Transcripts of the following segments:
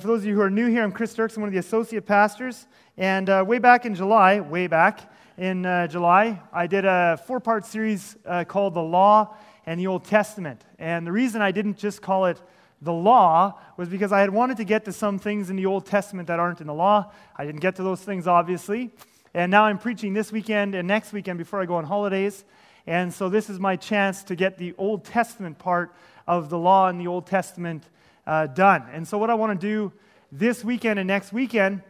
For those of you who are new here, I'm Chris Dirks. I'm one of the associate pastors. And uh, way back in July, way back in uh, July, I did a four part series uh, called The Law and the Old Testament. And the reason I didn't just call it the law was because I had wanted to get to some things in the Old Testament that aren't in the law. I didn't get to those things, obviously. And now I'm preaching this weekend and next weekend before I go on holidays. And so this is my chance to get the Old Testament part of the law and the Old Testament uh, done. And so, what I want to do this weekend and next weekend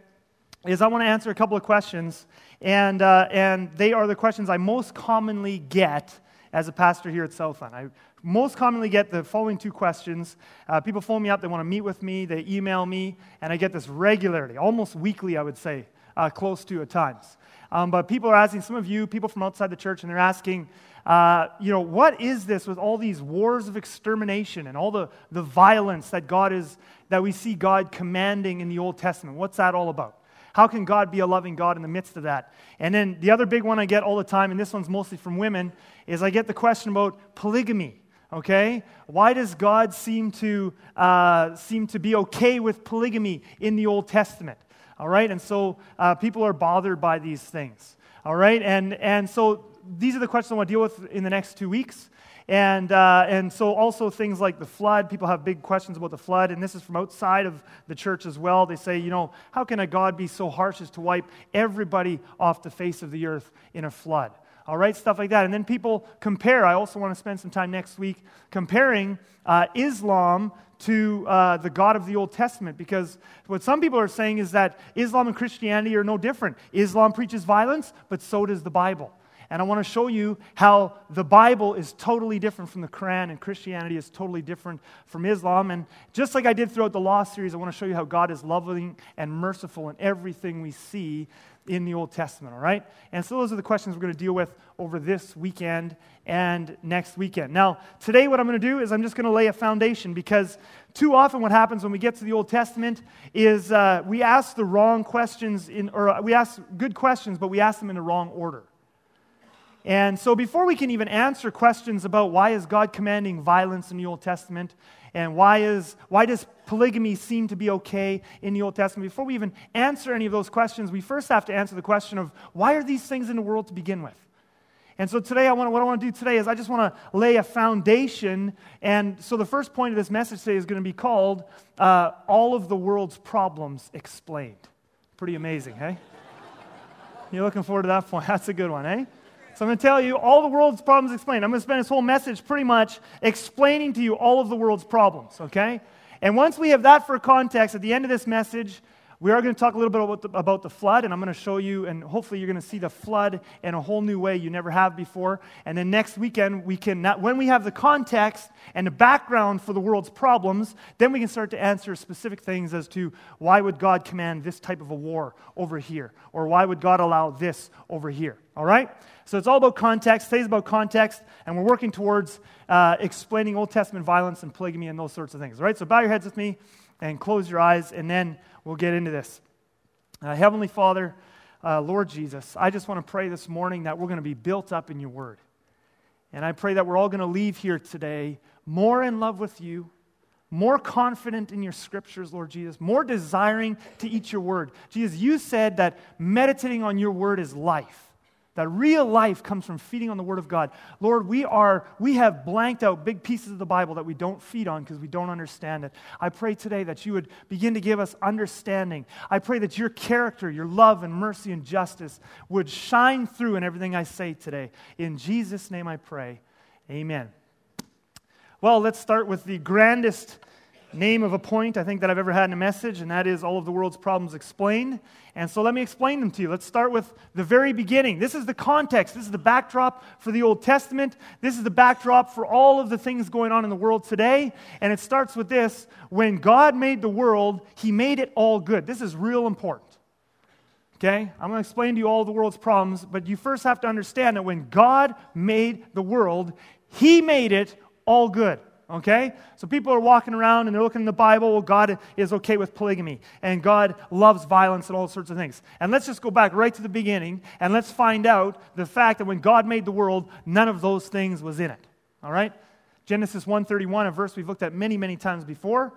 is I want to answer a couple of questions, and, uh, and they are the questions I most commonly get as a pastor here at Southland. I most commonly get the following two questions. Uh, people phone me up, they want to meet with me, they email me, and I get this regularly, almost weekly, I would say, uh, close to at times. Um, but people are asking, some of you, people from outside the church, and they're asking, uh, you know, what is this with all these wars of extermination and all the, the violence that God is, that we see God commanding in the Old Testament? What's that all about? How can God be a loving God in the midst of that? And then the other big one I get all the time, and this one's mostly from women, is I get the question about polygamy. Okay, why does God seem to uh, seem to be okay with polygamy in the Old Testament? All right, and so uh, people are bothered by these things. All right, and and so these are the questions I want to deal with in the next two weeks. And, uh, and so, also things like the flood. People have big questions about the flood, and this is from outside of the church as well. They say, you know, how can a God be so harsh as to wipe everybody off the face of the earth in a flood? All right, stuff like that. And then people compare. I also want to spend some time next week comparing uh, Islam to uh, the God of the Old Testament because what some people are saying is that Islam and Christianity are no different. Islam preaches violence, but so does the Bible. And I want to show you how the Bible is totally different from the Quran and Christianity is totally different from Islam. And just like I did throughout the Law series, I want to show you how God is loving and merciful in everything we see in the Old Testament, all right? And so those are the questions we're going to deal with over this weekend and next weekend. Now, today, what I'm going to do is I'm just going to lay a foundation because too often what happens when we get to the Old Testament is uh, we ask the wrong questions, in, or we ask good questions, but we ask them in the wrong order. And so before we can even answer questions about why is God commanding violence in the Old Testament and why, is, why does polygamy seem to be okay in the Old Testament, before we even answer any of those questions, we first have to answer the question of why are these things in the world to begin with? And so today, I want what I want to do today is I just want to lay a foundation. And so the first point of this message today is going to be called uh, All of the World's Problems Explained. Pretty amazing, hey? You're looking forward to that point? That's a good one, eh? So I'm going to tell you all the world's problems explained. I'm going to spend this whole message pretty much explaining to you all of the world's problems, okay? And once we have that for context, at the end of this message, we are going to talk a little bit about the, about the, flood, and I'm going to show you, and hopefully you're going to see the flood in a whole new way you never have before. And then next weekend, we can, when we have the context and the background for the world's problems, then we can start to answer specific things as to why would God command this type of a war over here, or why would God allow this over here. All right? So it's all about context, Today's about context, and we're working towards uh, explaining Old Testament violence and polygamy and those sorts of things. All right? So bow your heads with me and close your eyes, and then we'll get into this. Uh, Heavenly Father, uh, Lord Jesus, I just want to pray this morning that we're going to be built up in your word. And I pray that we're all going to leave here today more in love with you, more confident in your scriptures, Lord Jesus, more desiring to eat your word. Jesus, you said that meditating on your word is life. That real life comes from feeding on the Word of God. Lord, we, are, we have blanked out big pieces of the Bible that we don't feed on because we don't understand it. I pray today that you would begin to give us understanding. I pray that your character, your love and mercy and justice would shine through in everything I say today. In Jesus' name I pray. Amen. Well, let's start with the grandest name of a point I think that I've ever had in a message, and that is all of the world's problems explained. And so let me explain them to you. Let's start with the very beginning. This is the context. This is the backdrop for the Old Testament. This is the backdrop for all of the things going on in the world today. And it starts with this when God made the world, He made it all good. This is real important. Okay? I'm going to explain to you all the world's problems, but you first have to understand that when God made the world, He made it all good okay? So people are walking around and they're looking in the Bible, well, God is okay with polygamy, and God loves violence and all sorts of things. And let's just go back right to the beginning and let's find out the fact that when God made the world, none of those things was in it. All right? Genesis 1:31, a verse we've looked at many, many times before.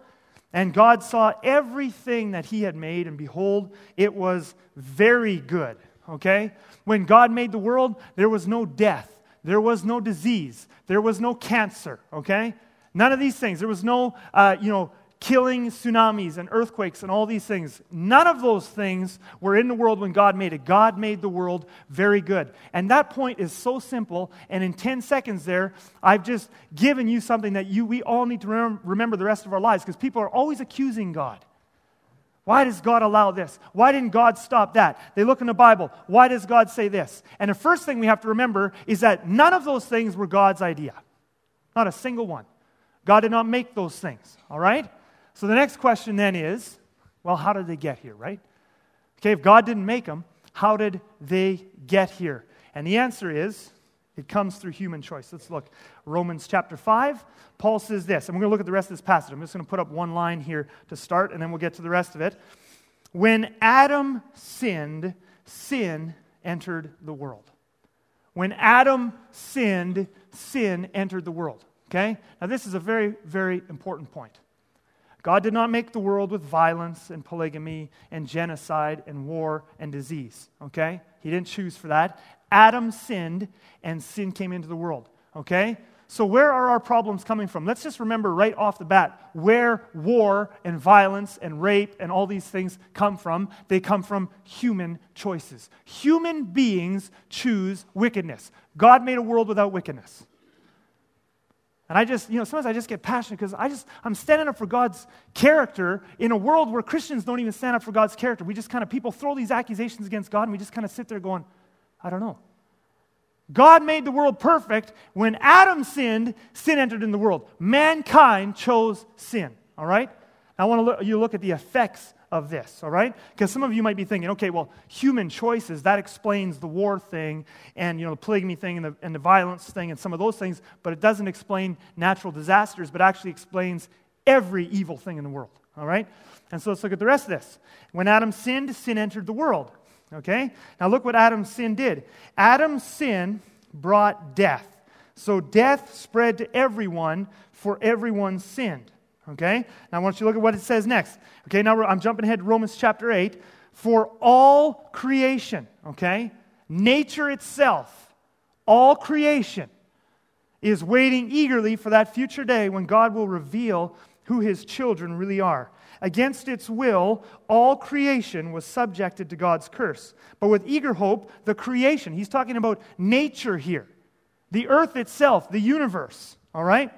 And God saw everything that he had made, and behold, it was very good. Okay? When God made the world, there was no death, there was no disease, there was no cancer. Okay? None of these things. There was no, uh, you know, killing tsunamis and earthquakes and all these things. None of those things were in the world when God made it. God made the world very good. And that point is so simple. And in 10 seconds there, I've just given you something that you, we all need to remember the rest of our lives because people are always accusing God. Why does God allow this? Why didn't God stop that? They look in the Bible. Why does God say this? And the first thing we have to remember is that none of those things were God's idea. Not a single one. God did not make those things, all right? So the next question then is well, how did they get here, right? Okay, if God didn't make them, how did they get here? And the answer is it comes through human choice. Let's look. Romans chapter 5. Paul says this, and we're going to look at the rest of this passage. I'm just going to put up one line here to start, and then we'll get to the rest of it. When Adam sinned, sin entered the world. When Adam sinned, sin entered the world. Okay? Now, this is a very, very important point. God did not make the world with violence and polygamy and genocide and war and disease. Okay? He didn't choose for that. Adam sinned and sin came into the world. Okay? So, where are our problems coming from? Let's just remember right off the bat where war and violence and rape and all these things come from. They come from human choices. Human beings choose wickedness. God made a world without wickedness. And I just, you know, sometimes I just get passionate because I just, I'm standing up for God's character in a world where Christians don't even stand up for God's character. We just kind of, people throw these accusations against God and we just kind of sit there going, I don't know. God made the world perfect. When Adam sinned, sin entered in the world. Mankind chose sin, all right? I want to you look at the effects of this, all right? Because some of you might be thinking, okay, well, human choices, that explains the war thing and, you know, the polygamy thing and the, and the violence thing and some of those things, but it doesn't explain natural disasters, but actually explains every evil thing in the world, all right? And so let's look at the rest of this. When Adam sinned, sin entered the world, okay? Now look what Adam's sin did. Adam's sin brought death. So death spread to everyone, for everyone sinned. Okay? Now I want you to look at what it says next. Okay, now I'm jumping ahead to Romans chapter 8. For all creation, okay, nature itself, all creation is waiting eagerly for that future day when God will reveal who his children really are. Against its will, all creation was subjected to God's curse. But with eager hope, the creation, he's talking about nature here, the earth itself, the universe, all right?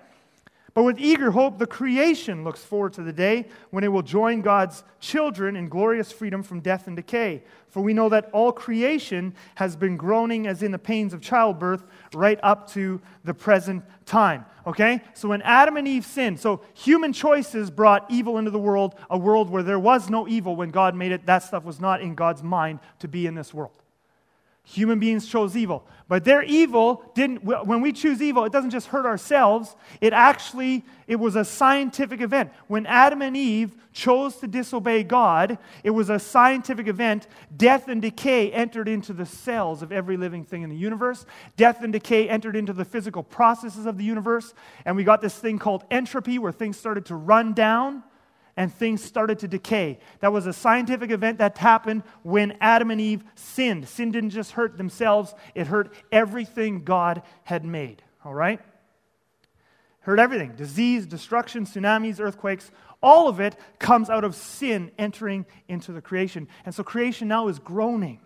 But with eager hope, the creation looks forward to the day when it will join God's children in glorious freedom from death and decay. For we know that all creation has been groaning as in the pains of childbirth right up to the present time. Okay? So when Adam and Eve sinned, so human choices brought evil into the world, a world where there was no evil when God made it. That stuff was not in God's mind to be in this world. Human beings chose evil. But their evil didn't, when we choose evil, it doesn't just hurt ourselves. It actually, it was a scientific event. When Adam and Eve chose to disobey God, it was a scientific event. Death and decay entered into the cells of every living thing in the universe. Death and decay entered into the physical processes of the universe. And we got this thing called entropy, where things started to run down and things started to decay. That was a scientific event that happened when Adam and Eve sinned. Sin didn't just hurt themselves, it hurt everything God had made. All right? Hurt everything disease, destruction, tsunamis, earthquakes. All of it comes out of sin entering into the creation. And so creation now is groaning.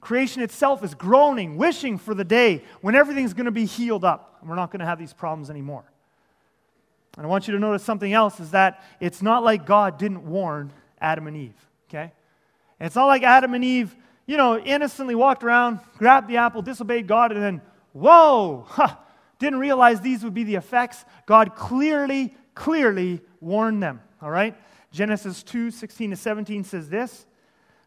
Creation itself is groaning, wishing for the day when everything's going to be healed up and we're not going to have these problems anymore. And I want you to notice something else is that it's not like God didn't warn Adam and Eve, okay? It's not like Adam and Eve, you know, innocently walked around, grabbed the apple, disobeyed God, and then, whoa, huh, didn't realize these would be the effects. God clearly, clearly warned them, all right? Genesis 2 16 to 17 says this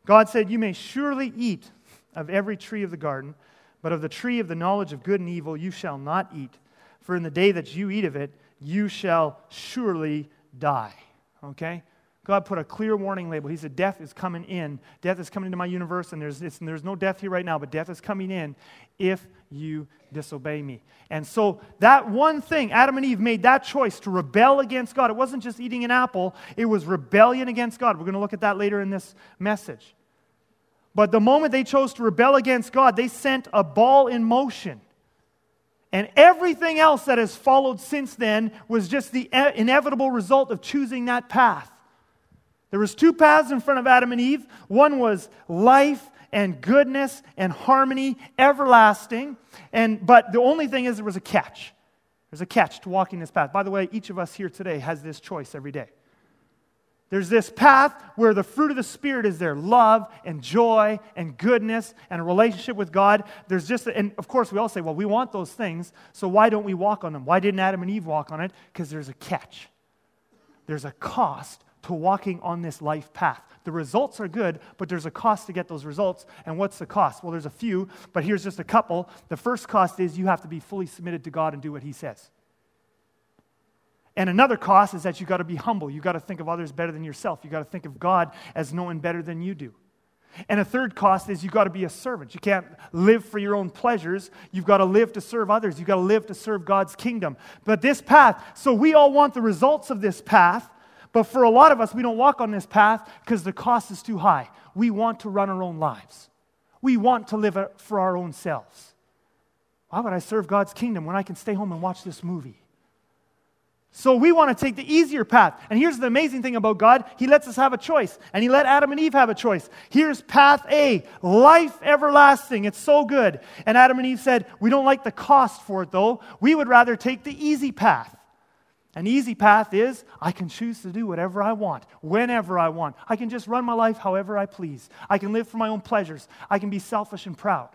God said, You may surely eat of every tree of the garden, but of the tree of the knowledge of good and evil you shall not eat. For in the day that you eat of it, you shall surely die. Okay? God put a clear warning label. He said, Death is coming in. Death is coming into my universe, and there's, there's no death here right now, but death is coming in if you disobey me. And so, that one thing, Adam and Eve made that choice to rebel against God. It wasn't just eating an apple, it was rebellion against God. We're going to look at that later in this message. But the moment they chose to rebel against God, they sent a ball in motion. And everything else that has followed since then was just the inevitable result of choosing that path. There was two paths in front of Adam and Eve. One was life and goodness and harmony, everlasting. And but the only thing is there was a catch. There's a catch to walking this path. By the way, each of us here today has this choice every day. There's this path where the fruit of the Spirit is there love and joy and goodness and a relationship with God. There's just, and of course, we all say, well, we want those things, so why don't we walk on them? Why didn't Adam and Eve walk on it? Because there's a catch. There's a cost to walking on this life path. The results are good, but there's a cost to get those results. And what's the cost? Well, there's a few, but here's just a couple. The first cost is you have to be fully submitted to God and do what He says. And another cost is that you've got to be humble. You've got to think of others better than yourself. You've got to think of God as knowing better than you do. And a third cost is you've got to be a servant. You can't live for your own pleasures. You've got to live to serve others. You've got to live to serve God's kingdom. But this path, so we all want the results of this path, but for a lot of us, we don't walk on this path because the cost is too high. We want to run our own lives, we want to live for our own selves. Why would I serve God's kingdom when I can stay home and watch this movie? So we want to take the easier path. And here's the amazing thing about God He lets us have a choice. And He let Adam and Eve have a choice. Here's path A life everlasting. It's so good. And Adam and Eve said, We don't like the cost for it, though. We would rather take the easy path. An easy path is I can choose to do whatever I want, whenever I want. I can just run my life however I please. I can live for my own pleasures. I can be selfish and proud.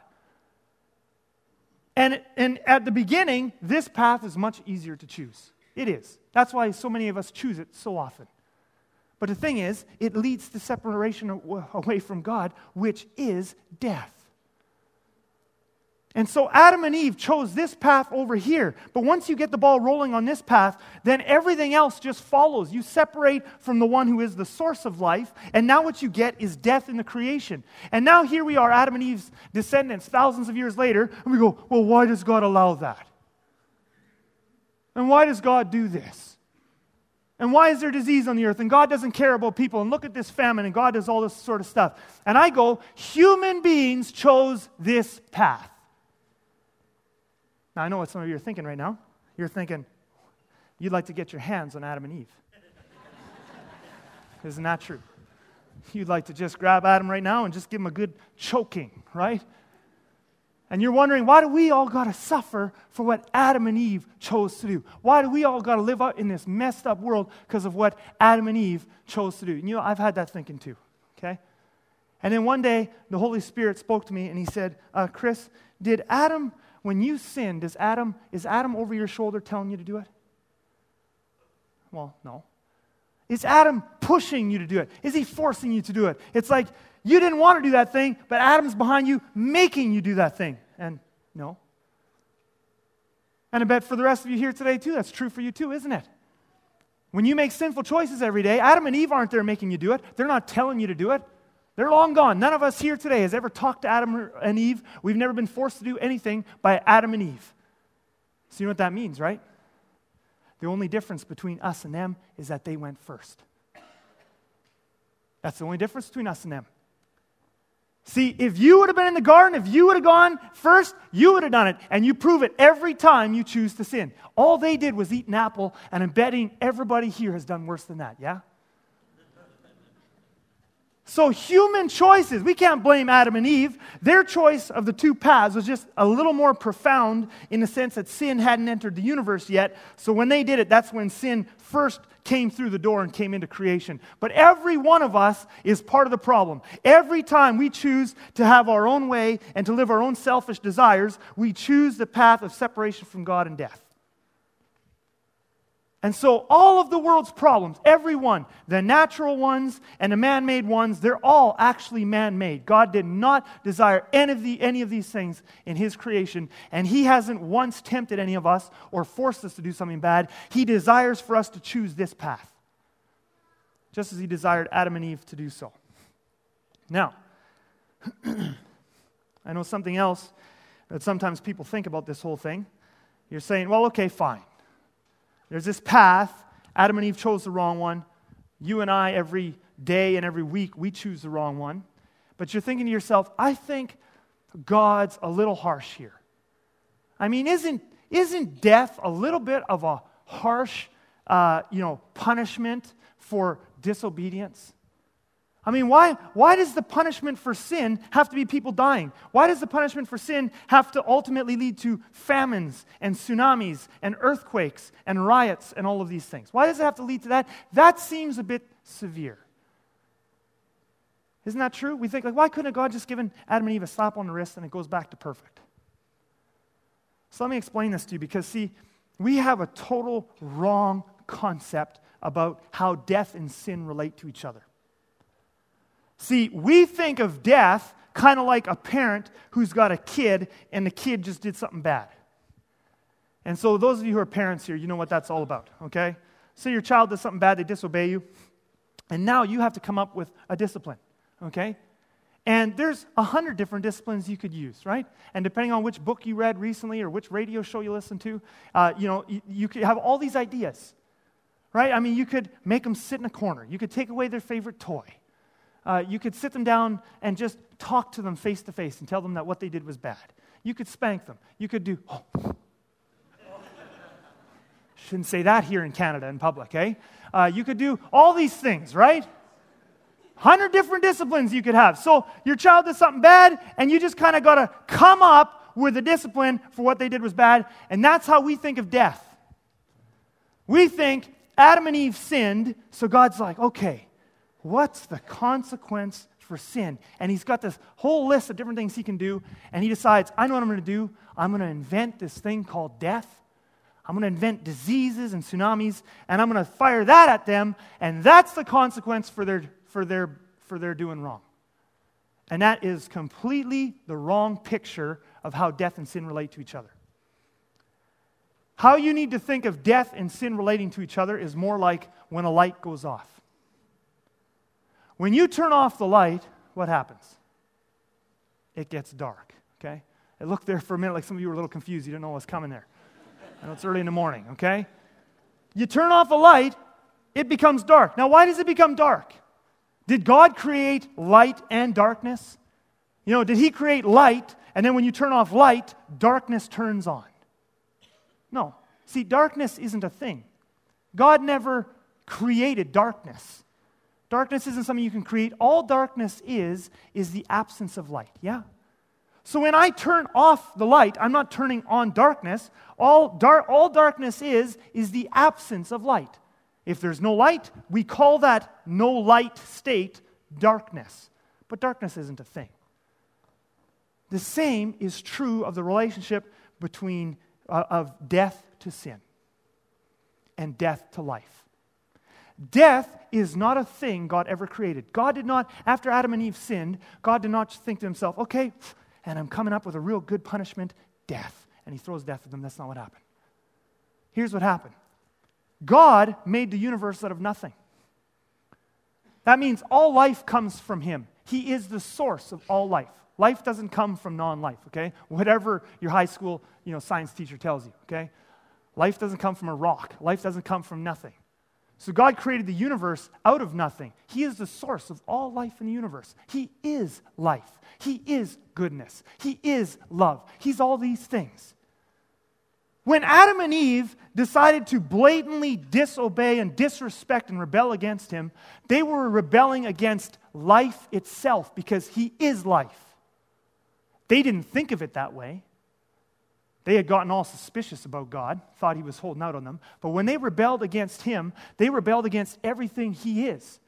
And, and at the beginning, this path is much easier to choose. It is. That's why so many of us choose it so often. But the thing is, it leads to separation away from God, which is death. And so Adam and Eve chose this path over here. But once you get the ball rolling on this path, then everything else just follows. You separate from the one who is the source of life, and now what you get is death in the creation. And now here we are, Adam and Eve's descendants, thousands of years later, and we go, well, why does God allow that? And why does God do this? And why is there disease on the earth? And God doesn't care about people. And look at this famine, and God does all this sort of stuff. And I go, human beings chose this path. Now, I know what some of you are thinking right now. You're thinking, you'd like to get your hands on Adam and Eve. Isn't that true? You'd like to just grab Adam right now and just give him a good choking, right? And you're wondering, why do we all got to suffer for what Adam and Eve chose to do? Why do we all got to live out in this messed up world because of what Adam and Eve chose to do? And you know, I've had that thinking too, okay? And then one day, the Holy Spirit spoke to me and he said, uh, Chris, did Adam, when you sinned, does Adam, is Adam over your shoulder telling you to do it? Well, no. Is Adam pushing you to do it? Is he forcing you to do it? It's like you didn't want to do that thing, but Adam's behind you making you do that thing. And no. And I bet for the rest of you here today, too, that's true for you, too, isn't it? When you make sinful choices every day, Adam and Eve aren't there making you do it. They're not telling you to do it. They're long gone. None of us here today has ever talked to Adam and Eve. We've never been forced to do anything by Adam and Eve. So, you know what that means, right? The only difference between us and them is that they went first. That's the only difference between us and them. See, if you would have been in the garden, if you would have gone first, you would have done it. And you prove it every time you choose to sin. All they did was eat an apple, and I'm betting everybody here has done worse than that, yeah? So, human choices, we can't blame Adam and Eve. Their choice of the two paths was just a little more profound in the sense that sin hadn't entered the universe yet. So, when they did it, that's when sin first came through the door and came into creation. But every one of us is part of the problem. Every time we choose to have our own way and to live our own selfish desires, we choose the path of separation from God and death. And so, all of the world's problems, every one, the natural ones and the man made ones, they're all actually man made. God did not desire any of, the, any of these things in His creation, and He hasn't once tempted any of us or forced us to do something bad. He desires for us to choose this path. just as he desired Adam and Eve to do so. Now, I know something else that sometimes people think about this whole thing. You're saying, well, okay, fine. There's this path. Adam and Eve chose the wrong one. You and I, every day and every week, we choose the wrong one. But you're thinking to yourself, I think God's a little harsh here. I mean, isn't, isn't death a little bit of a harsh, uh, you know, punishment for disobedience? I mean, why, why does the punishment for sin have to be people dying? Why does the punishment for sin have to ultimately lead to famines and tsunamis and earthquakes and riots and all of these things? Why does it have to lead to that? That seems a bit severe. Isn't that true? We think, like, why couldn't God just given Adam and Eve a slap on the wrist and it goes back to perfect? So let me explain this to you because, see, we have a total wrong concept about how death and sin relate to each other. See, we think of death kind of like a parent who's got a kid and the kid just did something bad. And so, those of you who are parents here, you know what that's all about, okay? So, your child does something bad, they disobey you, and now you have to come up with a discipline, okay? And there's a hundred different disciplines you could use, right? And depending on which book you read recently or which radio show you listen to, uh, you know, you, you could have all these ideas, right? I mean, you could make them sit in a corner. You could take away their favorite toy. Uh, you could sit them down and just talk to them face to face and tell them that what they did was bad. You could spank them. You could do, oh. Shouldn't say that here in Canada in public, eh? Uh, you could do all these things, right? 100 different disciplines you could have. So your child did something bad, and you just kind of got to come up with a discipline for what they did was bad. And that's how we think of death. We think Adam and Eve sinned, so God's like, okay, what's the consequence for sin? And he's got this whole list of different things he can do, and he decides, I know what I'm going to do. I'm going to invent this thing called death. I'm going to invent diseases and tsunamis, and I'm going to fire that at them, and that's the consequence for their, for their, for their doing wrong. And that is completely the wrong picture of how death and sin relate to each other. How you need to think of death and sin relating to each other is more like when a light goes off. When you turn off the light, what happens? It gets dark, okay? It looked there for a minute like some of you were a little confused. You didn't know what was coming there. I know it's early in the morning, okay? You turn off a light, it becomes dark. Now, why does it become dark? Did God create light and darkness? You know, did He create light, and then when you turn off light, darkness turns on? No. See, darkness isn't a thing. God never created darkness. Darkness isn't something you can create. All darkness is, is the absence of light. Yeah? So when I turn off the light, I'm not turning on darkness. All, dar- all darkness is, is the absence of light. If there's no light, we call that no light state darkness. But darkness isn't a thing. The same is true of the relationship between uh, of death to sin and death to life. Death is not a thing God ever created. God did not, after Adam and Eve sinned, God did not think to himself, okay, and I'm coming up with a real good punishment death. And he throws death at them. That's not what happened. Here's what happened God made the universe out of nothing. That means all life comes from him. He is the source of all life. Life doesn't come from non-life, okay? Whatever your high school, you know, science teacher tells you, okay? Life doesn't come from a rock. Life doesn't come from nothing. So God created the universe out of nothing. He is the source of all life in the universe. He is life. He is goodness. He is love. He's all these things. When Adam and Eve decided to blatantly disobey and disrespect and rebel against him, they were rebelling against life itself because he is life. They didn't think of it that way. They had gotten all suspicious about God, thought he was holding out on them. But when they rebelled against him, they rebelled against everything he is.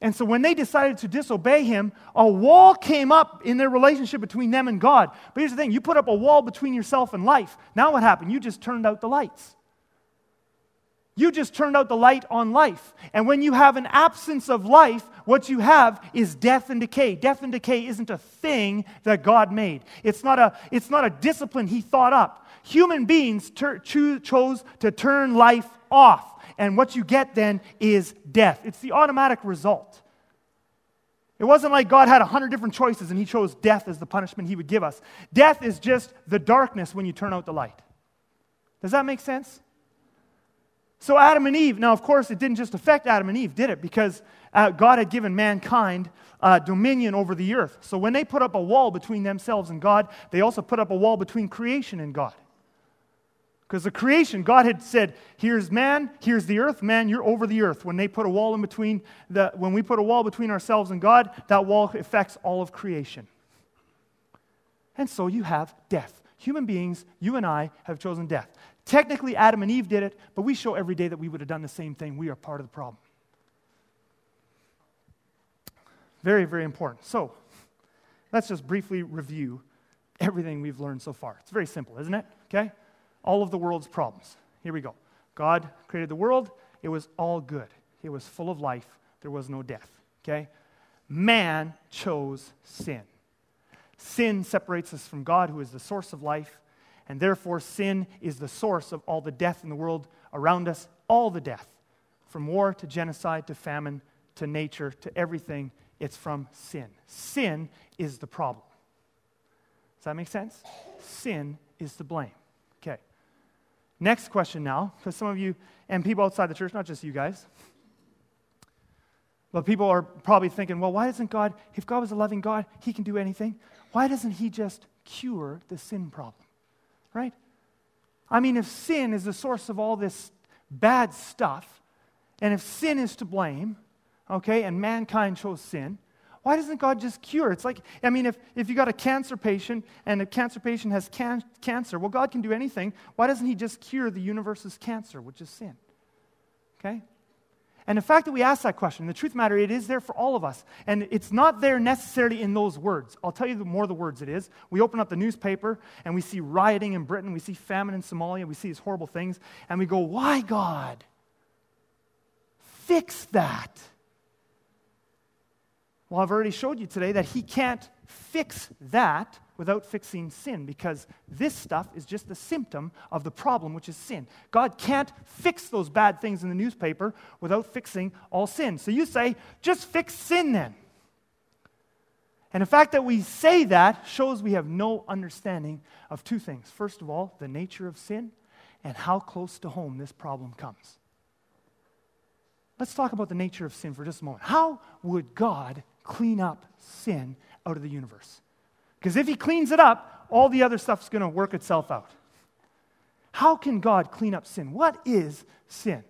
And so when they decided to disobey him, a wall came up in their relationship between them and God. But here's the thing you put up a wall between yourself and life. Now what happened? You just turned out the lights. You just turned out the light on life. And when you have an absence of life, what you have is death and decay. Death and decay isn't a thing that God made, it's not a, it's not a discipline He thought up. Human beings ter- cho- chose to turn life off. and what you get then is death. It's the automatic result. It wasn't like God had a hundred different choices and he chose death as the punishment he would give us. Death is just the darkness when you turn out the light. Does that make sense? So, Adam and Eve, now, of course, it didn't just affect Adam and Eve, did it? Because uh, God had given mankind uh, dominion over the earth. So, when they put up a wall between themselves and God, they also put up a wall between creation and God. Because the creation, God had said, here's man, here's the earth, man, you're over the earth. When they put a wall in between, the, when we put a wall between ourselves and God, that wall affects all of creation. And so you have death. Human beings, you and I, have chosen death. Technically, Adam and Eve did it, but we show every day that we would have done the same thing. We are part of the problem. Very, very important. So, let's just briefly review everything we've learned so far. It's very simple, isn't it? Okay? all of the world's problems. Here we go. God created the world, it was all good. It was full of life, there was no death. Okay? Man chose sin. Sin separates us from God, who is the source of life, and therefore sin is the source of all the death in the world around us, all the death. From war to genocide to famine to nature to everything, it's from sin. Sin is the problem. Does that make sense? Sin is to blame. Okay. Next question now, because some of you and people outside the church, not just you guys, but people are probably thinking, well, why doesn't God, if God was a loving God, He can do anything, why doesn't He just cure the sin problem? Right? I mean, if sin is the source of all this bad stuff, and if sin is to blame, okay, and mankind chose sin, why doesn't God just cure? It's like, I mean, if, if you got a cancer patient and a cancer patient has can- cancer, well, God can do anything. Why doesn't He just cure the universe's cancer, which is sin? Okay? And the fact that we ask that question, the truth matter, it is there for all of us. And it's not there necessarily in those words. I'll tell you the more the words it is. We open up the newspaper and we see rioting in Britain, we see famine in Somalia, we see these horrible things, and we go, Why, God? Fix that. Well, I've already showed you today that he can't fix that without fixing sin because this stuff is just the symptom of the problem, which is sin. God can't fix those bad things in the newspaper without fixing all sin. So you say, just fix sin then. And the fact that we say that shows we have no understanding of two things. First of all, the nature of sin and how close to home this problem comes. Let's talk about the nature of sin for just a moment. How would God clean up sin out of the universe. Because if he cleans it up, all the other stuff's going to work itself out. How can God clean up sin? What is sin?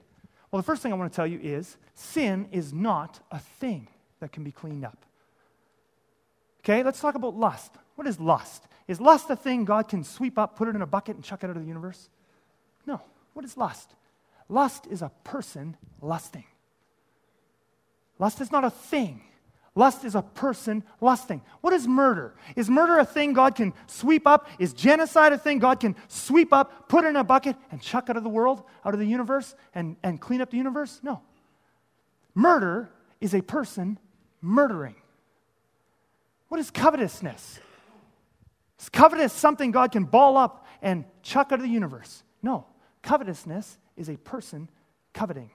Well, the first thing I want to tell you is sin is not a thing that can be cleaned up. Okay, let's talk about lust. What is lust? Is lust a thing God can sweep up, put it in a bucket, and chuck it out of the universe? No. What is lust? Lust is a person lusting. Lust is not a thing. Lust is a person lusting. What is murder? Is murder a thing God can sweep up? Is genocide a thing God can sweep up, put in a bucket, and chuck out of the world, out of the universe, and, and clean up the universe? No. Murder is a person murdering. What is covetousness? Is covetous something God can ball up and chuck out of the universe? No. Covetousness is a person coveting.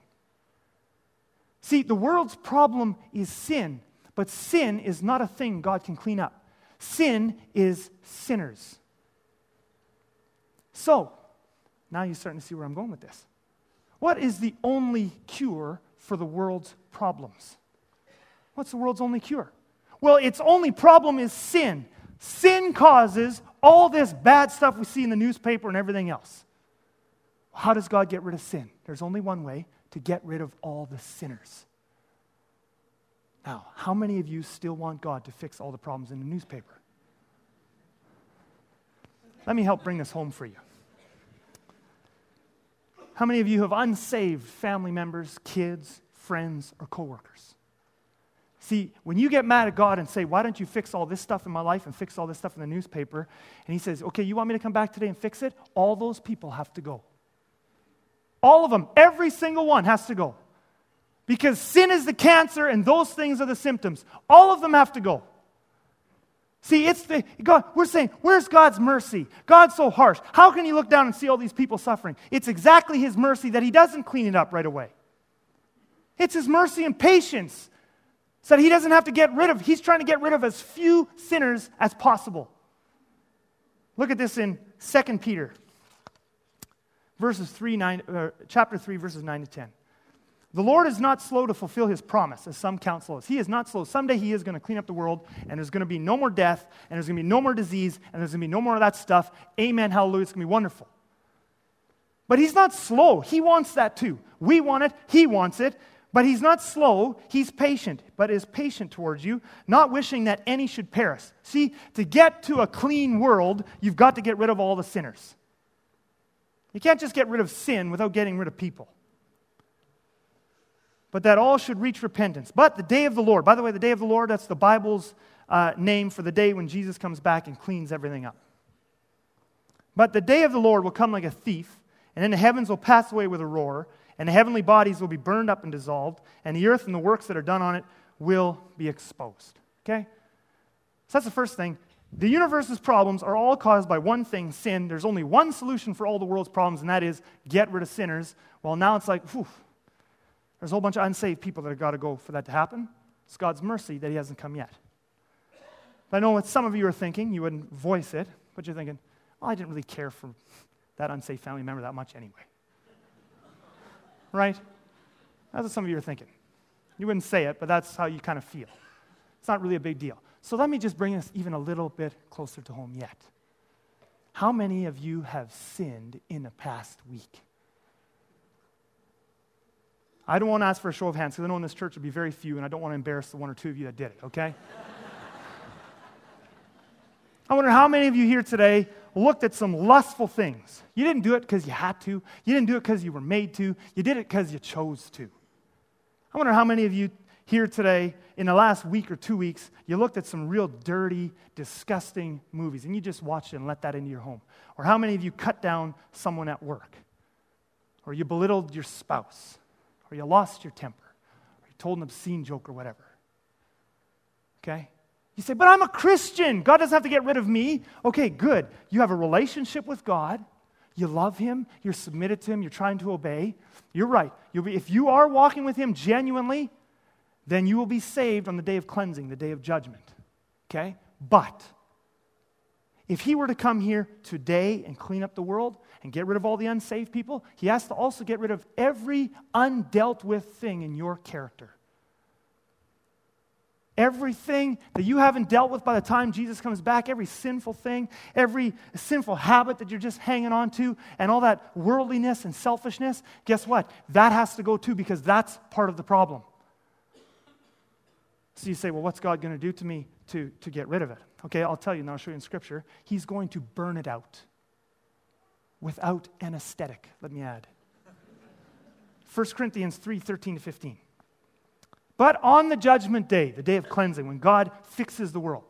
See, the world's problem is sin, but sin is not a thing God can clean up. Sin is sinners. So, now you're starting to see where I'm going with this. What is the only cure for the world's problems? What's the world's only cure? Well, its only problem is sin. Sin causes all this bad stuff we see in the newspaper and everything else. How does God get rid of sin? There's only one way to get rid of all the sinners now, how many of you still want God to fix all the problems in the newspaper? Let me help bring this home for you. How many of you have unsaved family members, kids, friends, or coworkers? See, when you get mad at God and say, Why don't you fix all this stuff in my life and fix all this stuff in the newspaper? And He says, Okay, you want me to come back today and fix it? All those people have to go. All of them, every single one has to go. Because sin is the cancer and those things are the symptoms. All of them have to go. See, it's the God, we're saying, where's God's mercy? God's so harsh. How can he look down and see all these people suffering? It's exactly his mercy that he doesn't clean it up right away. It's his mercy and patience so that he doesn't have to get rid of, he's trying to get rid of as few sinners as possible. Look at this in 2 Peter, verses 3, 9, uh, chapter 3, verses 9 to 10. The Lord is not slow to fulfill his promise, as some counsel us. He is not slow. Someday he is going to clean up the world, and there's going to be no more death, and there's going to be no more disease, and there's going to be no more of that stuff. Amen, hallelujah. It's going to be wonderful. But he's not slow. He wants that too. We want it, he wants it. But he's not slow, he's patient, but is patient towards you, not wishing that any should perish. See, to get to a clean world, you've got to get rid of all the sinners. You can't just get rid of sin without getting rid of people but that all should reach repentance. But the day of the Lord, by the way, the day of the Lord, that's the Bible's uh, name for the day when Jesus comes back and cleans everything up. But the day of the Lord will come like a thief, and then the heavens will pass away with a roar, and the heavenly bodies will be burned up and dissolved, and the earth and the works that are done on it will be exposed. Okay? So that's the first thing. The universe's problems are all caused by one thing sin. There's only one solution for all the world's problems, and that is get rid of sinners. Well, now it's like, whew, there's a whole bunch of unsaved people that have got to go for that to happen. It's God's mercy that He hasn't come yet. But I know what some of you are thinking. You wouldn't voice it, but you're thinking, well, I didn't really care for that unsafe family member that much anyway. right? That's what some of you are thinking. You wouldn't say it, but that's how you kind of feel. It's not really a big deal. So let me just bring us even a little bit closer to home yet. How many of you have sinned in the past week? I don't want to ask for a show of hands because I know in this church there'll be very few, and I don't want to embarrass the one or two of you that did it, okay? I wonder how many of you here today looked at some lustful things. You didn't do it because you had to, you didn't do it because you were made to, you did it because you chose to. I wonder how many of you here today, in the last week or two weeks, you looked at some real dirty, disgusting movies and you just watched it and let that into your home. Or how many of you cut down someone at work? Or you belittled your spouse? Or you lost your temper, or you told an obscene joke or whatever. Okay? You say, but I'm a Christian. God doesn't have to get rid of me. Okay, good. You have a relationship with God. You love Him. You're submitted to Him. You're trying to obey. You're right. Be, if you are walking with Him genuinely, then you will be saved on the day of cleansing, the day of judgment. Okay? But if He were to come here today and clean up the world, and get rid of all the unsaved people, he has to also get rid of every undealt with thing in your character. Everything that you haven't dealt with by the time Jesus comes back, every sinful thing, every sinful habit that you're just hanging on to, and all that worldliness and selfishness, guess what? That has to go too because that's part of the problem. So you say, well, what's God going to do to me to, to get rid of it? Okay, I'll tell you, and I'll show you in Scripture. He's going to burn it out without anesthetic, let me add. 1 Corinthians 3 13 to 15. But on the judgment day, the day of cleansing, when God fixes the world,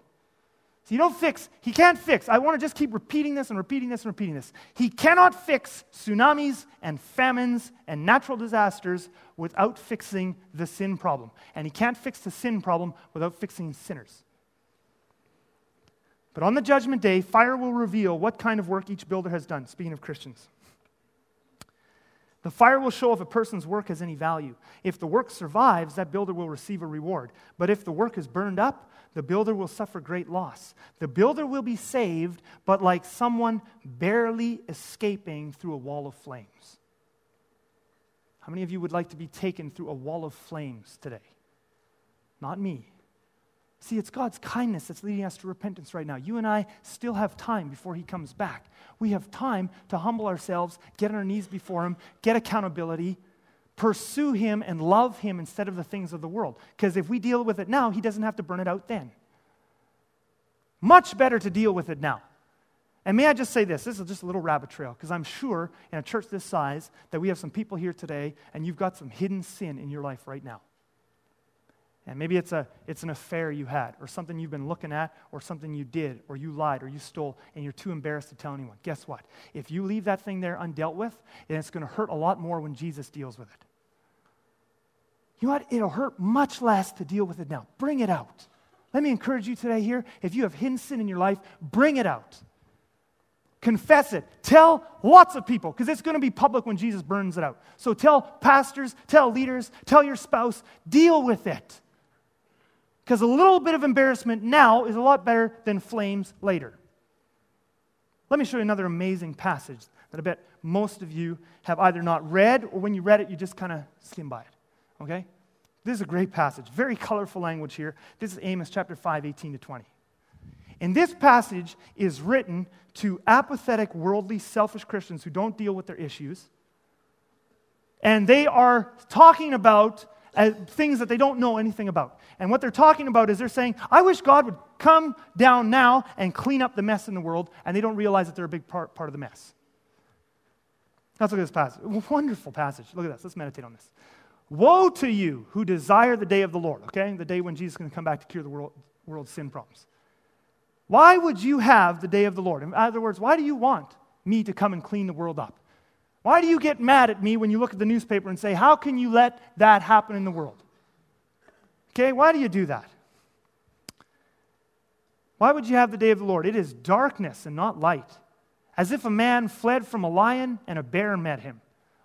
so you don't fix, he can't fix. I want to just keep repeating this and repeating this and repeating this. He cannot fix tsunamis and famines and natural disasters without fixing the sin problem. And he can't fix the sin problem without fixing sinners. But on the judgment day, fire will reveal what kind of work each builder has done. Speaking of Christians. The fire will show if a person's work has any value. If the work survives, that builder will receive a reward. But if the work is burned up, the builder will suffer great loss. The builder will be saved, but like someone barely escaping through a wall of flames. How many of you would like to be taken through a wall of flames today? Not me. See, it's God's kindness that's leading us to repentance right now. You and I still have time before He comes back. We have time to humble ourselves, get on our knees before Him, get accountability, pursue Him, and love Him instead of the things of the world. Because if we deal with it now, He doesn't have to burn it out then. Much better to deal with it now. And may I just say this? This is just a little rabbit trail, because I'm sure in a church this size that we have some people here today, and you've got some hidden sin in your life right now. And maybe it's, a, it's an affair you had, or something you've been looking at, or something you did, or you lied, or you stole, and you're too embarrassed to tell anyone. Guess what? If you leave that thing there undealt with, then it's going to hurt a lot more when Jesus deals with it. You know what? It'll hurt much less to deal with it now. Bring it out. Let me encourage you today here if you have hidden sin in your life, bring it out. Confess it. Tell lots of people because it's going to be public when Jesus burns it out. So tell pastors, tell leaders, tell your spouse, deal with it. Because a little bit of embarrassment now is a lot better than flames later. Let me show you another amazing passage that I bet most of you have either not read or when you read it, you just kind of skim by it. Okay? This is a great passage. Very colorful language here. This is Amos chapter 5, 18 to 20. And this passage is written to apathetic, worldly, selfish Christians who don't deal with their issues. And they are talking about uh, things that they don't know anything about. And what they're talking about is they're saying, I wish God would come down now and clean up the mess in the world. And they don't realize that they're a big part, part of the mess. Let's look at this passage. Wonderful passage. Look at this. Let's meditate on this. Woe to you who desire the day of the Lord, okay? The day when Jesus is going to come back to cure the world, world's sin problems. Why would you have the day of the Lord? In other words, why do you want me to come and clean the world up? Why do you get mad at me when you look at the newspaper and say, How can you let that happen in the world? Okay, why do you do that? Why would you have the day of the Lord? It is darkness and not light, as if a man fled from a lion and a bear met him,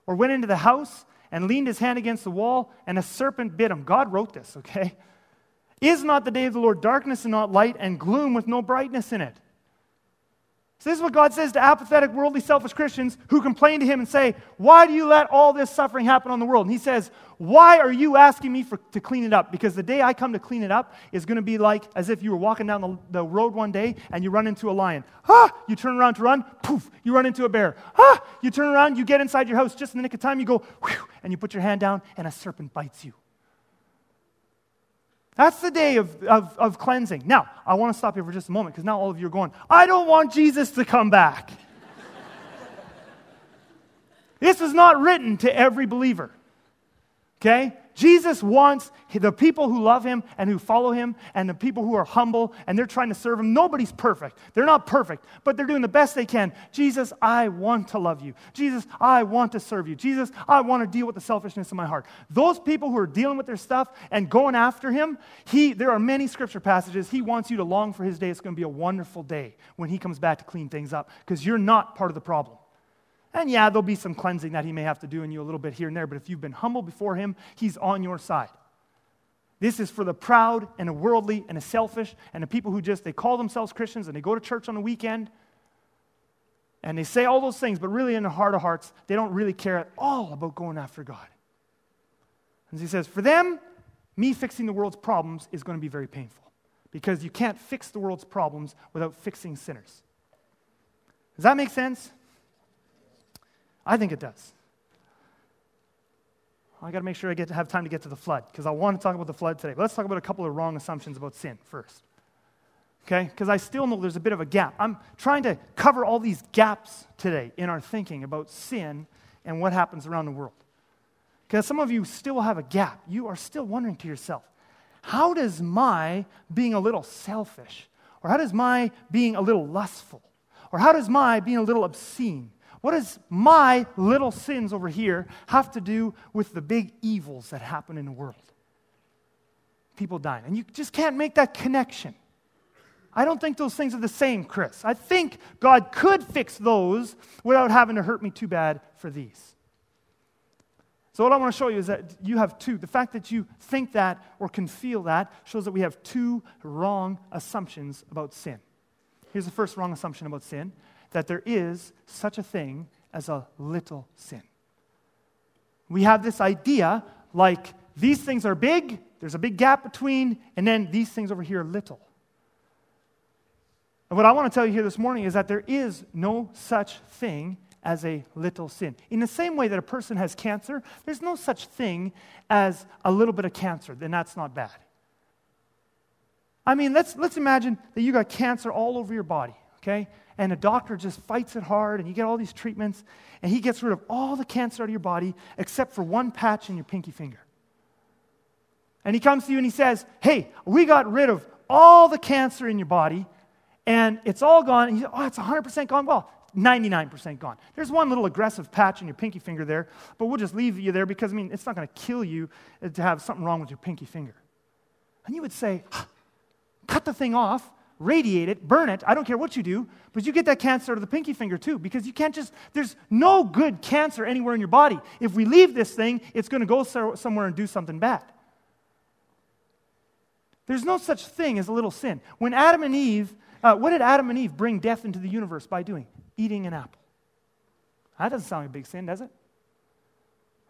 or went into the house and leaned his hand against the wall and a serpent bit him. God wrote this, okay? Is not the day of the Lord darkness and not light, and gloom with no brightness in it? So, this is what God says to apathetic, worldly, selfish Christians who complain to Him and say, Why do you let all this suffering happen on the world? And He says, Why are you asking me for, to clean it up? Because the day I come to clean it up is going to be like as if you were walking down the, the road one day and you run into a lion. Ah! You turn around to run, poof, you run into a bear. Ah! You turn around, you get inside your house just in the nick of time, you go, whew, and you put your hand down, and a serpent bites you. That's the day of, of, of cleansing. Now, I want to stop here for just a moment because now all of you are going, I don't want Jesus to come back. this is not written to every believer. Okay? Jesus wants the people who love him and who follow him and the people who are humble and they're trying to serve him. Nobody's perfect. They're not perfect, but they're doing the best they can. Jesus, I want to love you. Jesus, I want to serve you. Jesus, I want to deal with the selfishness in my heart. Those people who are dealing with their stuff and going after him, he, there are many scripture passages. He wants you to long for his day. It's going to be a wonderful day when he comes back to clean things up because you're not part of the problem. And yeah, there'll be some cleansing that he may have to do in you a little bit here and there, but if you've been humble before him, he's on your side. This is for the proud and the worldly and the selfish and the people who just they call themselves Christians and they go to church on the weekend and they say all those things, but really in their heart of hearts, they don't really care at all about going after God. And he says, for them, me fixing the world's problems is going to be very painful because you can't fix the world's problems without fixing sinners. Does that make sense? I think it does. I got to make sure I get to have time to get to the flood because I want to talk about the flood today. But let's talk about a couple of wrong assumptions about sin first. Okay? Because I still know there's a bit of a gap. I'm trying to cover all these gaps today in our thinking about sin and what happens around the world. Because some of you still have a gap. You are still wondering to yourself, how does my being a little selfish, or how does my being a little lustful, or how does my being a little obscene, what does my little sins over here have to do with the big evils that happen in the world? People dying. And you just can't make that connection. I don't think those things are the same, Chris. I think God could fix those without having to hurt me too bad for these. So, what I want to show you is that you have two. The fact that you think that or can feel that shows that we have two wrong assumptions about sin. Here's the first wrong assumption about sin that there is such a thing as a little sin. We have this idea like these things are big, there's a big gap between, and then these things over here are little. And what I want to tell you here this morning is that there is no such thing as a little sin. In the same way that a person has cancer, there's no such thing as a little bit of cancer, then that's not bad. I mean, let's, let's imagine that you got cancer all over your body, okay? And a doctor just fights it hard, and you get all these treatments, and he gets rid of all the cancer out of your body except for one patch in your pinky finger. And he comes to you and he says, Hey, we got rid of all the cancer in your body, and it's all gone. And you say, Oh, it's 100% gone. Well, 99% gone. There's one little aggressive patch in your pinky finger there, but we'll just leave you there because, I mean, it's not going to kill you uh, to have something wrong with your pinky finger. And you would say, cut the thing off, radiate it, burn it. I don't care what you do, but you get that cancer of the pinky finger too, because you can't just, there's no good cancer anywhere in your body. If we leave this thing, it's going to go somewhere and do something bad. There's no such thing as a little sin. When Adam and Eve, uh, what did Adam and Eve bring death into the universe by doing? Eating an apple. That doesn't sound like a big sin, does it?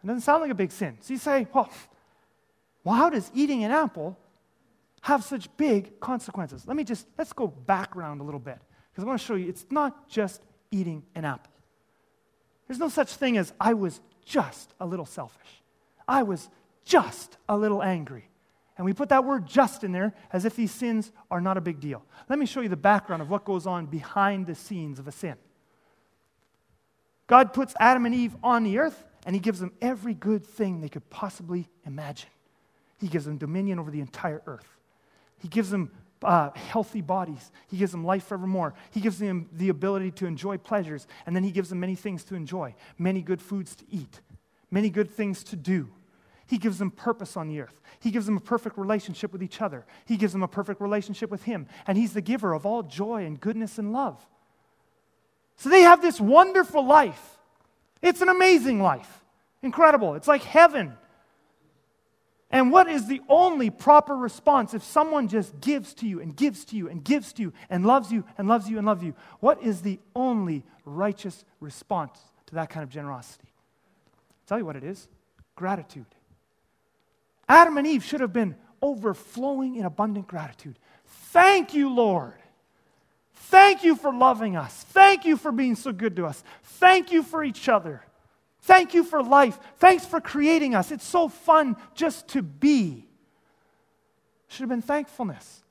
It doesn't sound like a big sin. So you say, well, well how does eating an apple have such big consequences? Let me just, let's go background a little bit because I want to show you it's not just eating an apple. There's no such thing as I was just a little selfish. I was just a little angry. And we put that word just in there as if these sins are not a big deal. Let me show you the background of what goes on behind the scenes of a sin. God puts Adam and Eve on the earth, and He gives them every good thing they could possibly imagine. He gives them dominion over the entire earth. He gives them uh, healthy bodies. He gives them life forevermore. He gives them the ability to enjoy pleasures, and then He gives them many things to enjoy, many good foods to eat, many good things to do. He gives them purpose on the earth. He gives them a perfect relationship with each other. He gives them a perfect relationship with Him. And He's the giver of all joy and goodness and love. So they have this wonderful life. It's an amazing life. Incredible. It's like heaven. And what is the only proper response if someone just gives to you and gives to you and gives to you and loves you and loves you and loves you? What is the only righteous response to that kind of generosity? I'll tell you what it is gratitude. Adam and Eve should have been overflowing in abundant gratitude. Thank you, Lord. Thank you for loving us. Thank you for being so good to us. Thank you for each other. Thank you for life. Thanks for creating us. It's so fun just to be. Should have been thankfulness.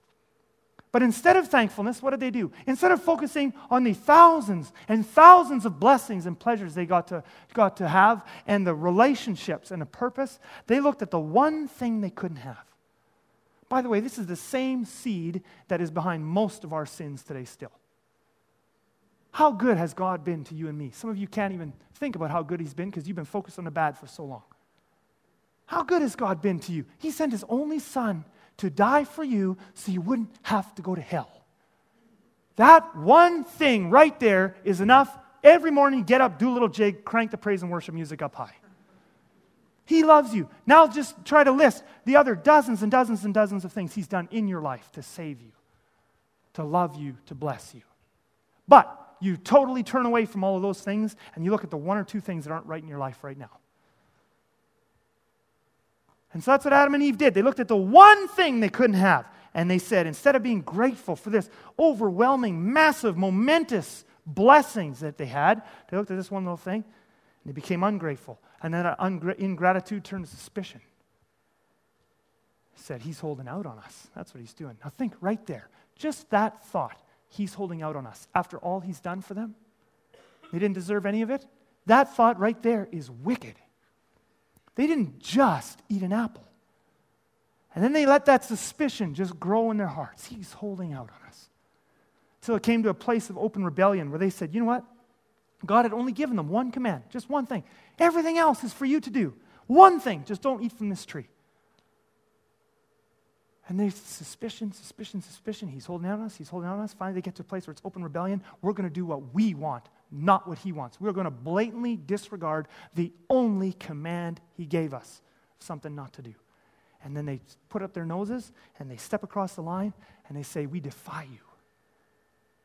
But instead of thankfulness, what did they do? Instead of focusing on the thousands and thousands of blessings and pleasures they got to, got to have and the relationships and the purpose, they looked at the one thing they couldn't have. By the way, this is the same seed that is behind most of our sins today, still. How good has God been to you and me? Some of you can't even think about how good He's been because you've been focused on the bad for so long. How good has God been to you? He sent His only Son to die for you so you wouldn't have to go to hell. That one thing right there is enough. Every morning, get up, do a little jig, crank the praise and worship music up high. He loves you. Now just try to list the other dozens and dozens and dozens of things He's done in your life to save you, to love you, to bless you. But you totally turn away from all of those things and you look at the one or two things that aren't right in your life right now. And so that's what Adam and Eve did. They looked at the one thing they couldn't have. And they said, instead of being grateful for this overwhelming, massive, momentous blessings that they had, they looked at this one little thing and they became ungrateful. And then ingratitude turned to suspicion. said, He's holding out on us. That's what he's doing. Now think right there. Just that thought. He's holding out on us after all he's done for them. They didn't deserve any of it. That thought right there is wicked. They didn't just eat an apple. And then they let that suspicion just grow in their hearts. He's holding out on us. Until it came to a place of open rebellion where they said, you know what? God had only given them one command, just one thing. Everything else is for you to do. One thing, just don't eat from this tree. And there's suspicion, suspicion, suspicion. He's holding out on us. He's holding out on us. Finally, they get to a place where it's open rebellion. We're going to do what we want, not what he wants. We're going to blatantly disregard the only command he gave us something not to do. And then they put up their noses and they step across the line and they say, We defy you.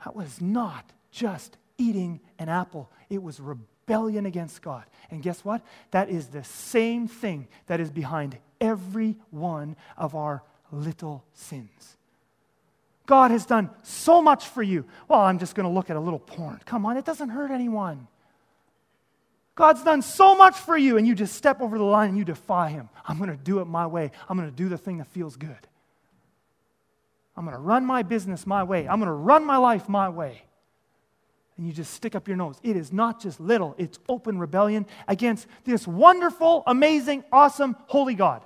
That was not just eating an apple, it was rebellion against God. And guess what? That is the same thing that is behind every one of our little sins. God has done so much for you. Well, I'm just going to look at a little porn. Come on, it doesn't hurt anyone. God's done so much for you, and you just step over the line and you defy Him. I'm going to do it my way. I'm going to do the thing that feels good. I'm going to run my business my way. I'm going to run my life my way. And you just stick up your nose. It is not just little, it's open rebellion against this wonderful, amazing, awesome, holy God.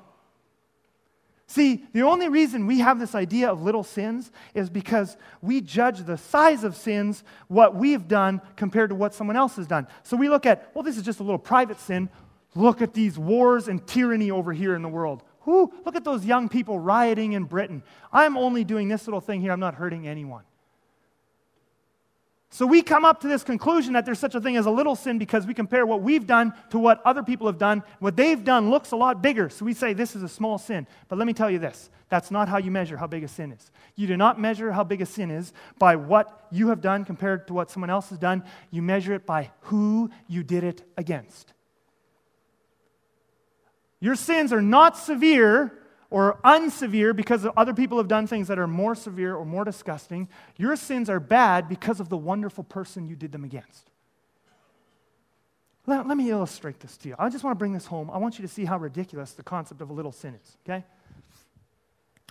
See, the only reason we have this idea of little sins is because we judge the size of sins, what we've done, compared to what someone else has done. So we look at, well, this is just a little private sin. Look at these wars and tyranny over here in the world. Who, look at those young people rioting in Britain. I'm only doing this little thing here, I'm not hurting anyone. So we come up to this conclusion that there's such a thing as a little sin because we compare what we've done to what other people have done. What they've done looks a lot bigger. So we say this is a small sin. But let me tell you this that's not how you measure how big a sin is. You do not measure how big a sin is by what you have done compared to what someone else has done. You measure it by who you did it against. Your sins are not severe or unsevere because other people have done things that are more severe or more disgusting. Your sins are bad because of the wonderful person you did them against. Let, let me illustrate this to you. I just want to bring this home. I want you to see how ridiculous the concept of a little sin is, okay?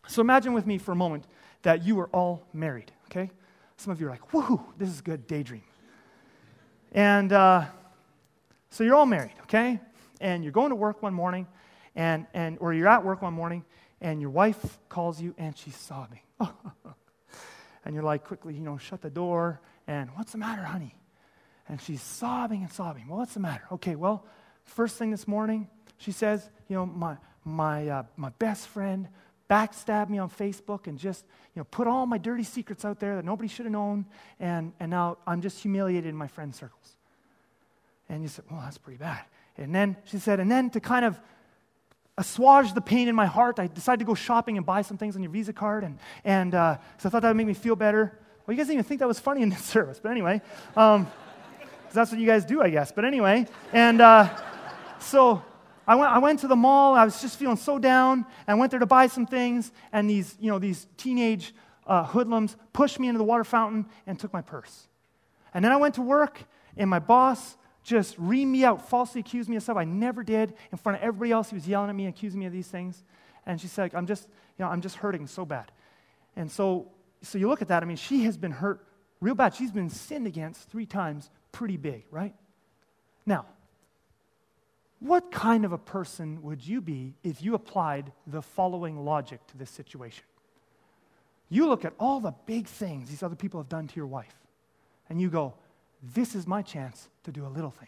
So imagine with me for a moment that you are all married, okay? Some of you are like, woohoo, this is a good, daydream. And uh, so you're all married, okay? And you're going to work one morning, and, and, or you're at work one morning, and your wife calls you and she's sobbing. and you're like, quickly, you know, shut the door, and what's the matter, honey? And she's sobbing and sobbing. Well, what's the matter? Okay, well, first thing this morning, she says, you know, my, my, uh, my best friend backstabbed me on Facebook and just, you know, put all my dirty secrets out there that nobody should have known, and, and now I'm just humiliated in my friend circles. And you said, well, that's pretty bad. And then she said, and then to kind of assuage the pain in my heart, I decided to go shopping and buy some things on your Visa card. And, and uh, so I thought that would make me feel better. Well, you guys didn't even think that was funny in this service. But anyway, um, that's what you guys do, I guess. But anyway, and uh, so I went, I went to the mall. I was just feeling so down. And I went there to buy some things. And these, you know, these teenage uh, hoodlums pushed me into the water fountain and took my purse. And then I went to work, and my boss just ream me out, falsely accused me of stuff I never did in front of everybody else. He was yelling at me, accusing me of these things. And she said, I'm just, you know, I'm just hurting so bad. And so, so you look at that, I mean, she has been hurt real bad. She's been sinned against three times, pretty big, right? Now, what kind of a person would you be if you applied the following logic to this situation? You look at all the big things these other people have done to your wife, and you go, This is my chance to do a little thing.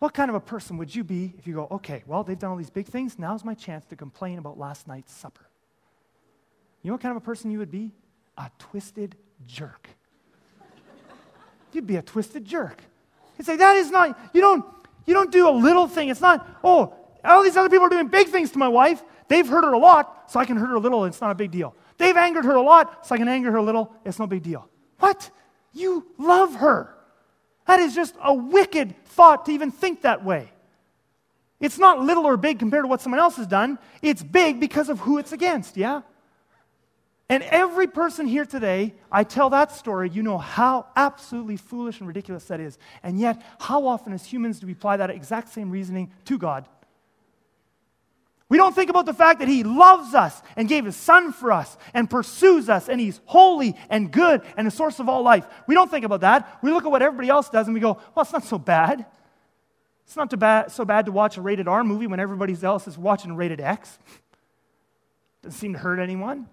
What kind of a person would you be if you go, Okay, well, they've done all these big things, now's my chance to complain about last night's supper? You know what kind of a person you would be? A twisted jerk. You'd be a twisted jerk. You'd say, That is not, you don't, you don't do a little thing. It's not, oh, all these other people are doing big things to my wife. They've hurt her a lot, so I can hurt her a little. It's not a big deal. They've angered her a lot, so I can anger her a little. It's no big deal. What? You love her. That is just a wicked thought to even think that way. It's not little or big compared to what someone else has done. It's big because of who it's against, yeah? And every person here today, I tell that story, you know how absolutely foolish and ridiculous that is. And yet, how often as humans do we apply that exact same reasoning to God? We don't think about the fact that He loves us and gave His Son for us and pursues us and He's holy and good and the source of all life. We don't think about that. We look at what everybody else does and we go, well, it's not so bad. It's not bad, so bad to watch a rated R movie when everybody else is watching rated X. Doesn't seem to hurt anyone.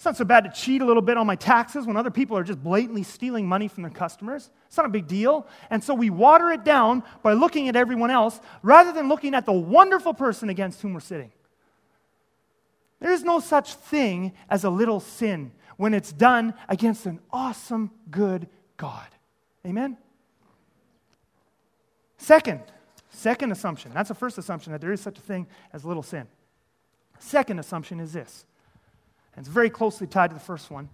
It's not so bad to cheat a little bit on my taxes when other people are just blatantly stealing money from their customers. It's not a big deal. And so we water it down by looking at everyone else rather than looking at the wonderful person against whom we're sitting. There is no such thing as a little sin when it's done against an awesome, good God. Amen? Second, second assumption. That's the first assumption that there is such a thing as little sin. Second assumption is this and it's very closely tied to the first one.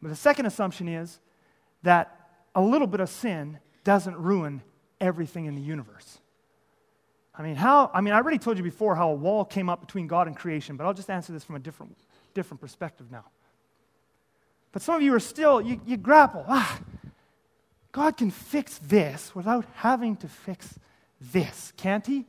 But the second assumption is that a little bit of sin doesn't ruin everything in the universe. I mean, how, I mean, I already told you before how a wall came up between God and creation, but I'll just answer this from a different, different perspective now. But some of you are still, you, you grapple. Ah, God can fix this without having to fix this, can't He?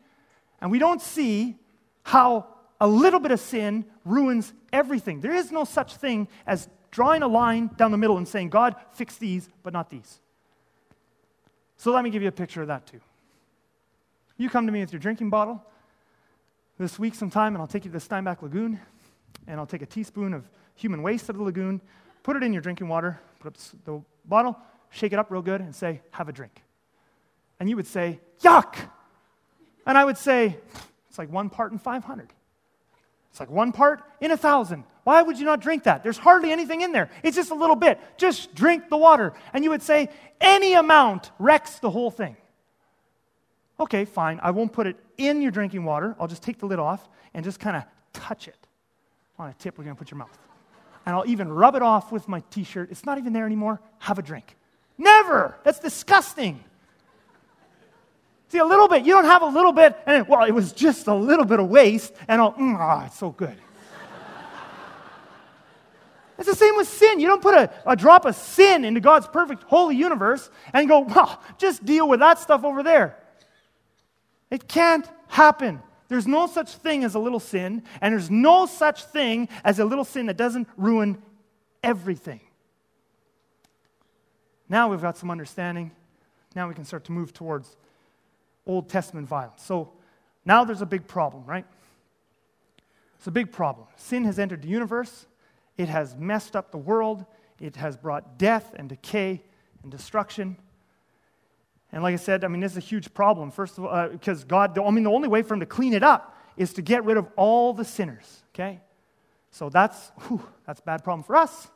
And we don't see how a little bit of sin ruins everything. There is no such thing as drawing a line down the middle and saying, God, fix these, but not these. So let me give you a picture of that too. You come to me with your drinking bottle this week sometime, and I'll take you to the Steinbach Lagoon, and I'll take a teaspoon of human waste out of the lagoon, put it in your drinking water, put up the bottle, shake it up real good, and say, Have a drink. And you would say, Yuck! And I would say, It's like one part in 500. It's like one part in a thousand. Why would you not drink that? There's hardly anything in there. It's just a little bit. Just drink the water. And you would say, any amount wrecks the whole thing. Okay, fine. I won't put it in your drinking water. I'll just take the lid off and just kind of touch it on a tip we're going to put your mouth. And I'll even rub it off with my t shirt. It's not even there anymore. Have a drink. Never! That's disgusting. See, a little bit. You don't have a little bit, and well, it was just a little bit of waste, and I'll, mm, ah, it's so good. It's the same with sin. You don't put a, a drop of sin into God's perfect, holy universe and go, well, just deal with that stuff over there. It can't happen. There's no such thing as a little sin, and there's no such thing as a little sin that doesn't ruin everything. Now we've got some understanding. Now we can start to move towards Old Testament violence. So now there's a big problem, right? It's a big problem. Sin has entered the universe, it has messed up the world, it has brought death and decay and destruction. And like I said, I mean, this is a huge problem. First of all, uh, because God, I mean, the only way for Him to clean it up is to get rid of all the sinners, okay? So that's, whew, that's a bad problem for us.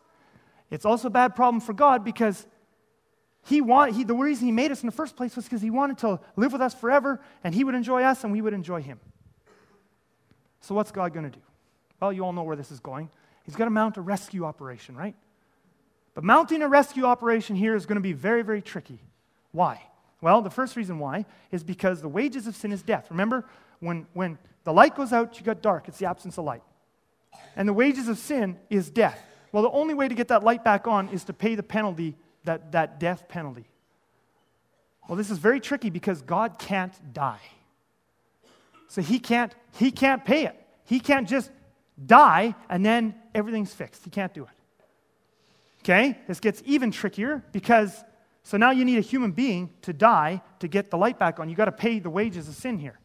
It's also a bad problem for God because he want, he, the reason He made us in the first place was because He wanted to live with us forever and He would enjoy us and we would enjoy Him. So, what's God going to do? Well, you all know where this is going. He's going to mount a rescue operation, right? But mounting a rescue operation here is going to be very, very tricky. Why? Well, the first reason why is because the wages of sin is death. Remember, when, when the light goes out, you got dark. It's the absence of light. And the wages of sin is death. Well, the only way to get that light back on is to pay the penalty, that, that death penalty. Well, this is very tricky because God can't die. So he can't, he can't pay it. He can't just die and then everything's fixed. He can't do it. Okay? This gets even trickier because so now you need a human being to die to get the light back on. You've got to pay the wages of sin here.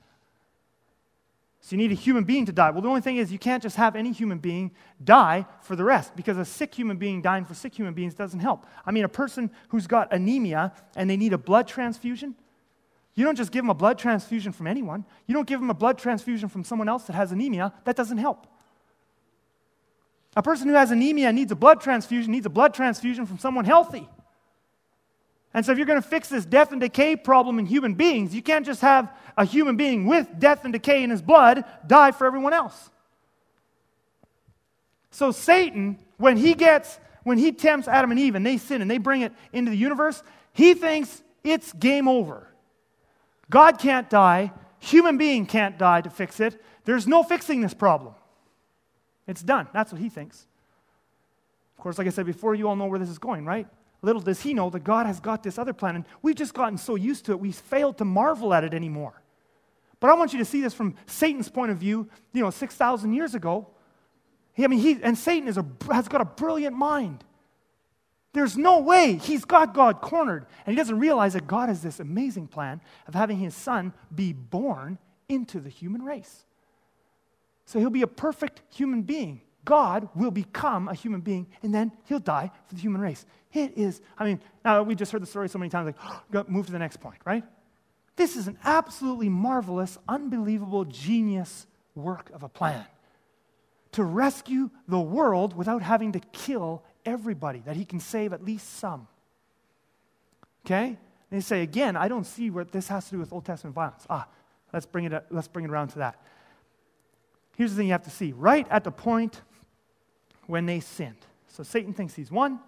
So you need a human being to die. Well, the only thing is, you can't just have any human being die for the rest because a sick human being dying for sick human beings doesn't help. I mean, a person who's got anemia and they need a blood transfusion, you don't just give them a blood transfusion from anyone. You don't give them a blood transfusion from someone else that has anemia. That doesn't help. A person who has anemia needs a blood transfusion needs a blood transfusion from someone healthy. And so, if you're going to fix this death and decay problem in human beings, you can't just have a human being with death and decay in his blood die for everyone else. So, Satan, when he gets, when he tempts Adam and Eve and they sin and they bring it into the universe, he thinks it's game over. God can't die, human being can't die to fix it. There's no fixing this problem. It's done. That's what he thinks. Of course, like I said before, you all know where this is going, right? Little does he know that God has got this other plan, and we've just gotten so used to it, we've failed to marvel at it anymore. But I want you to see this from Satan's point of view, you know, 6,000 years ago. He, I mean, he, and Satan is a, has got a brilliant mind. There's no way he's got God cornered, and he doesn't realize that God has this amazing plan of having his son be born into the human race. So he'll be a perfect human being. God will become a human being, and then he'll die for the human race. It is, I mean, now we just heard the story so many times, like, oh, move to the next point, right? This is an absolutely marvelous, unbelievable, genius work of a plan to rescue the world without having to kill everybody, that he can save at least some. Okay? And they say, again, I don't see what this has to do with Old Testament violence. Ah, let's bring it, let's bring it around to that. Here's the thing you have to see. Right at the point when they sinned. So Satan thinks he's won.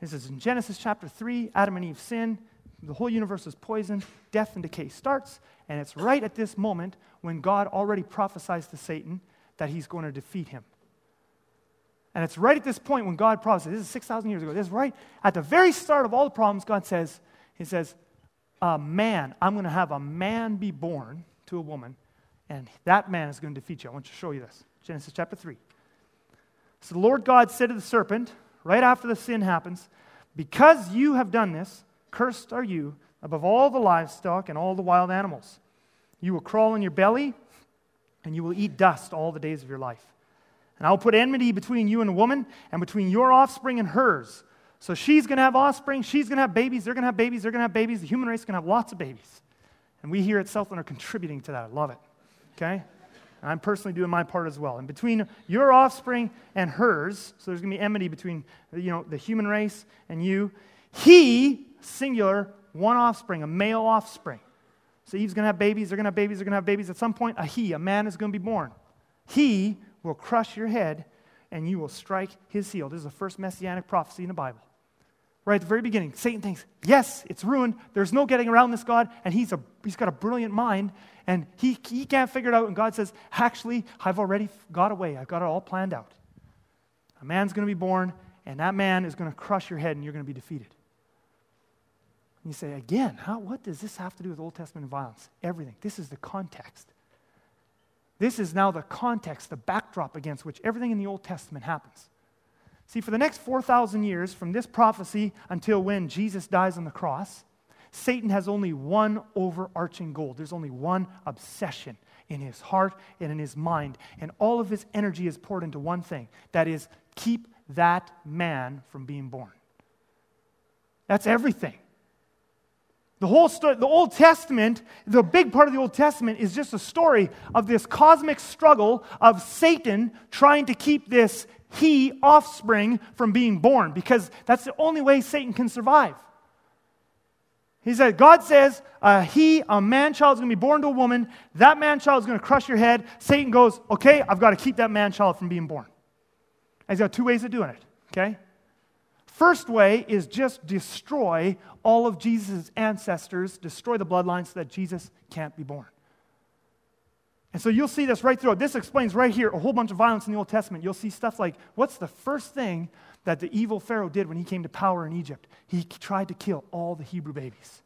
This is in Genesis chapter 3. Adam and Eve sin. The whole universe is poisoned. Death and decay starts. And it's right at this moment when God already prophesies to Satan that he's going to defeat him. And it's right at this point when God prophesies. This is 6,000 years ago. This is right at the very start of all the problems. God says, He says, a man, I'm going to have a man be born to a woman, and that man is going to defeat you. I want to show you this. Genesis chapter 3. So the Lord God said to the serpent, right after the sin happens, Because you have done this, cursed are you above all the livestock and all the wild animals. You will crawl on your belly, and you will eat dust all the days of your life. And I will put enmity between you and the woman, and between your offspring and hers. So she's going to have offspring, she's going to have babies, they're going to have babies, they're going to have babies. The human race is going to have lots of babies. And we here at Southland are contributing to that. I love it. Okay? I'm personally doing my part as well. And between your offspring and hers, so there's going to be enmity between you know, the human race and you, he, singular, one offspring, a male offspring. So Eve's going to have babies, they're going to have babies, they're going to have babies. At some point, a he, a man is going to be born. He will crush your head and you will strike his heel. This is the first messianic prophecy in the Bible. Right at the very beginning, Satan thinks, yes, it's ruined. There's no getting around this God, and he's, a, he's got a brilliant mind, and he, he can't figure it out. And God says, actually, I've already got a way. I've got it all planned out. A man's going to be born, and that man is going to crush your head, and you're going to be defeated. And you say, again, how, what does this have to do with Old Testament violence? Everything. This is the context. This is now the context, the backdrop against which everything in the Old Testament happens. See, for the next 4,000 years, from this prophecy until when Jesus dies on the cross, Satan has only one overarching goal. There's only one obsession in his heart and in his mind. And all of his energy is poured into one thing that is, keep that man from being born. That's everything. The whole story, the Old Testament, the big part of the Old Testament is just a story of this cosmic struggle of Satan trying to keep this he offspring from being born because that's the only way Satan can survive. He said, God says, uh, he, a man child, is going to be born to a woman. That man child is going to crush your head. Satan goes, okay, I've got to keep that man child from being born. And he's got two ways of doing it, okay? First way is just destroy all of Jesus' ancestors, destroy the bloodline so that Jesus can't be born. And so you'll see this right through. This explains right here a whole bunch of violence in the Old Testament. You'll see stuff like what's the first thing that the evil Pharaoh did when he came to power in Egypt? He tried to kill all the Hebrew babies.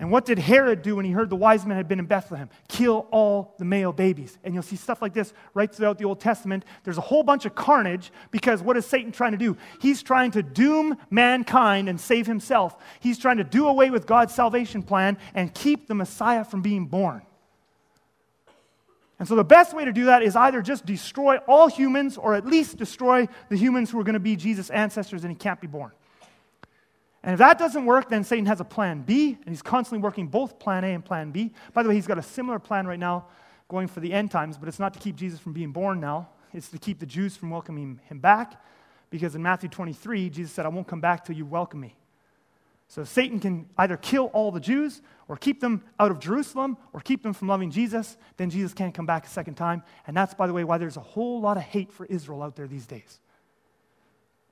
And what did Herod do when he heard the wise men had been in Bethlehem? Kill all the male babies. And you'll see stuff like this right throughout the Old Testament. There's a whole bunch of carnage because what is Satan trying to do? He's trying to doom mankind and save himself. He's trying to do away with God's salvation plan and keep the Messiah from being born. And so the best way to do that is either just destroy all humans or at least destroy the humans who are going to be Jesus' ancestors and he can't be born. And if that doesn't work, then Satan has a plan B, and he's constantly working both plan A and plan B. By the way, he's got a similar plan right now going for the end times, but it's not to keep Jesus from being born now, it's to keep the Jews from welcoming him back. Because in Matthew 23, Jesus said, I won't come back till you welcome me. So Satan can either kill all the Jews or keep them out of Jerusalem or keep them from loving Jesus. Then Jesus can't come back a second time. And that's, by the way, why there's a whole lot of hate for Israel out there these days.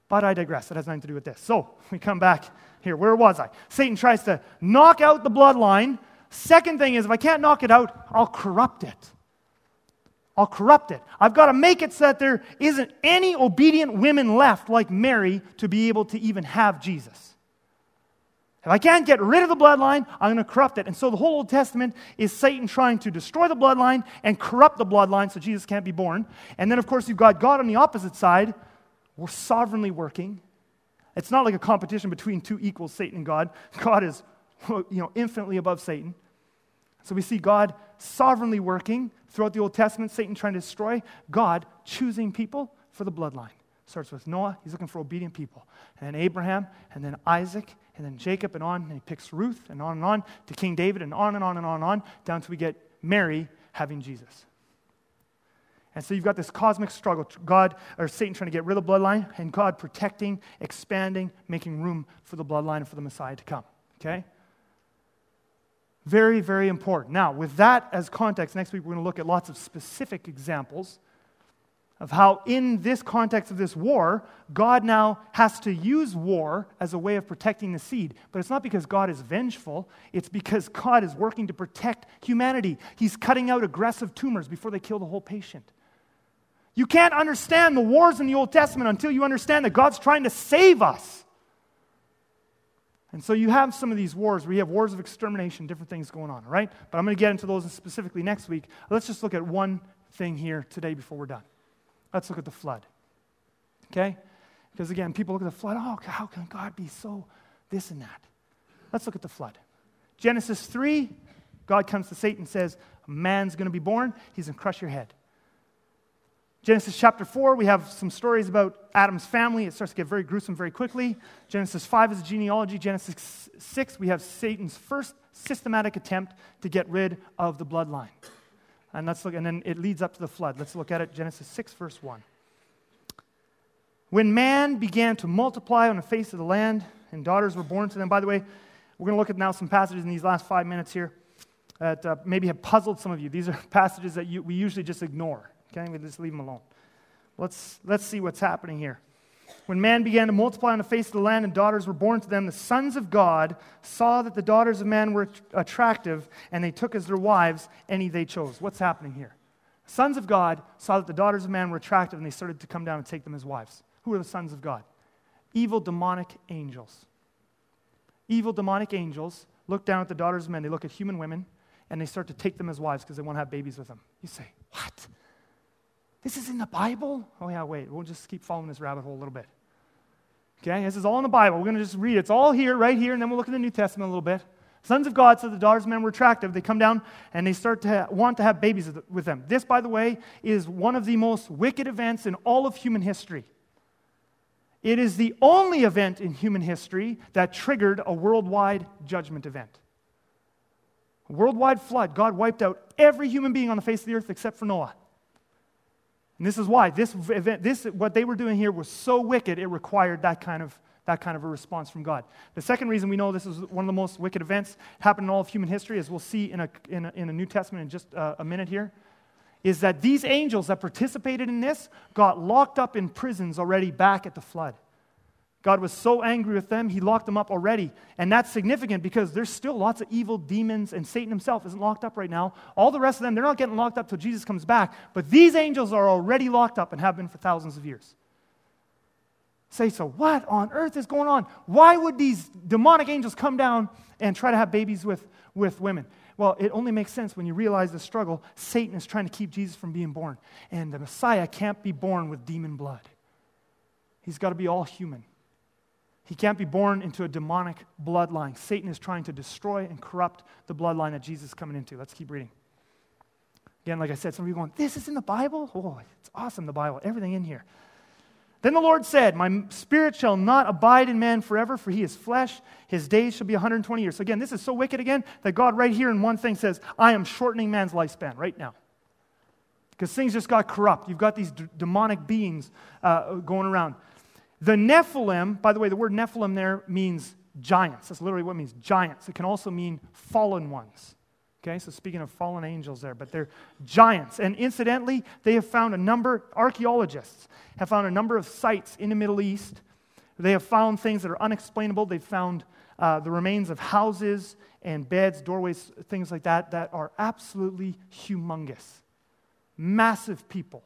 But I digress. That has nothing to do with this. So we come back here. Where was I? Satan tries to knock out the bloodline. Second thing is, if I can't knock it out, I'll corrupt it. I'll corrupt it. I've got to make it so that there isn't any obedient women left like Mary to be able to even have Jesus. If I can't get rid of the bloodline, I'm going to corrupt it. And so the whole Old Testament is Satan trying to destroy the bloodline and corrupt the bloodline so Jesus can't be born. And then, of course, you've got God on the opposite side we're sovereignly working. It's not like a competition between two equals, Satan and God. God is you know, infinitely above Satan. So we see God sovereignly working throughout the Old Testament, Satan trying to destroy, God choosing people for the bloodline. Starts with Noah, he's looking for obedient people. And then Abraham, and then Isaac, and then Jacob, and on. And he picks Ruth, and on and on to King David, and on and on and on and on, down to we get Mary having Jesus. And so you've got this cosmic struggle God or Satan trying to get rid of the bloodline, and God protecting, expanding, making room for the bloodline and for the Messiah to come. Okay? Very, very important. Now, with that as context, next week we're going to look at lots of specific examples of how, in this context of this war, God now has to use war as a way of protecting the seed. But it's not because God is vengeful, it's because God is working to protect humanity. He's cutting out aggressive tumors before they kill the whole patient. You can't understand the wars in the Old Testament until you understand that God's trying to save us. And so you have some of these wars where you have wars of extermination, different things going on, right? But I'm going to get into those specifically next week. Let's just look at one thing here today before we're done. Let's look at the flood. Okay? Because again, people look at the flood, oh, how can God be so this and that? Let's look at the flood. Genesis 3, God comes to Satan and says, A man's going to be born, he's going to crush your head. Genesis chapter 4, we have some stories about Adam's family. It starts to get very gruesome very quickly. Genesis 5 is a genealogy. Genesis 6, we have Satan's first systematic attempt to get rid of the bloodline. And let's look, and then it leads up to the flood. Let's look at it, Genesis 6, verse 1. When man began to multiply on the face of the land, and daughters were born to them. By the way, we're going to look at now some passages in these last five minutes here that uh, maybe have puzzled some of you. These are passages that you, we usually just ignore. Okay, we just leave them alone. Let's, let's see what's happening here. When man began to multiply on the face of the land and daughters were born to them, the sons of God saw that the daughters of man were attractive, and they took as their wives any they chose. What's happening here? Sons of God saw that the daughters of man were attractive, and they started to come down and take them as wives. Who are the sons of God? Evil demonic angels. Evil demonic angels look down at the daughters of men, they look at human women, and they start to take them as wives because they want to have babies with them. You say, What? This is in the Bible? Oh, yeah, wait. We'll just keep following this rabbit hole a little bit. Okay, this is all in the Bible. We're going to just read it. It's all here, right here, and then we'll look at the New Testament a little bit. Sons of God, so the daughters of men were attractive. They come down and they start to want to have babies with them. This, by the way, is one of the most wicked events in all of human history. It is the only event in human history that triggered a worldwide judgment event. A worldwide flood. God wiped out every human being on the face of the earth except for Noah. And this is why this event, this what they were doing here was so wicked it required that kind of that kind of a response from God. The second reason we know this is one of the most wicked events happened in all of human history, as we'll see in a, in a, in a New Testament in just a, a minute here, is that these angels that participated in this got locked up in prisons already back at the flood. God was so angry with them, he locked them up already. And that's significant because there's still lots of evil demons, and Satan himself isn't locked up right now. All the rest of them, they're not getting locked up till Jesus comes back. But these angels are already locked up and have been for thousands of years. Say, so what on earth is going on? Why would these demonic angels come down and try to have babies with, with women? Well, it only makes sense when you realize the struggle. Satan is trying to keep Jesus from being born. And the Messiah can't be born with demon blood, he's got to be all human. He can't be born into a demonic bloodline. Satan is trying to destroy and corrupt the bloodline that Jesus is coming into. Let's keep reading. Again, like I said, some of you going, This is in the Bible? Oh, it's awesome, the Bible, everything in here. Then the Lord said, My spirit shall not abide in man forever, for he is flesh. His days shall be 120 years. So again, this is so wicked again that God, right here in one thing, says, I am shortening man's lifespan right now. Because things just got corrupt. You've got these d- demonic beings uh, going around. The Nephilim, by the way, the word Nephilim there means giants. That's literally what it means giants. It can also mean fallen ones. Okay, so speaking of fallen angels there, but they're giants. And incidentally, they have found a number, archaeologists have found a number of sites in the Middle East. They have found things that are unexplainable. They've found uh, the remains of houses and beds, doorways, things like that, that are absolutely humongous. Massive people.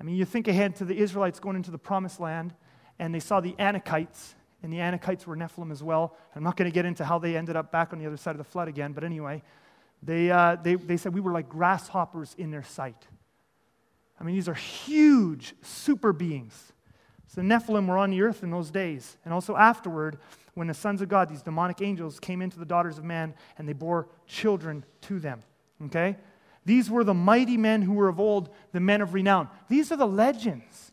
I mean, you think ahead to the Israelites going into the promised land and they saw the Anakites, and the Anakites were Nephilim as well. I'm not going to get into how they ended up back on the other side of the flood again, but anyway, they, uh, they, they said we were like grasshoppers in their sight. I mean, these are huge super beings. So Nephilim were on the earth in those days. And also afterward, when the sons of God, these demonic angels, came into the daughters of man and they bore children to them. Okay? These were the mighty men who were of old, the men of renown. These are the legends.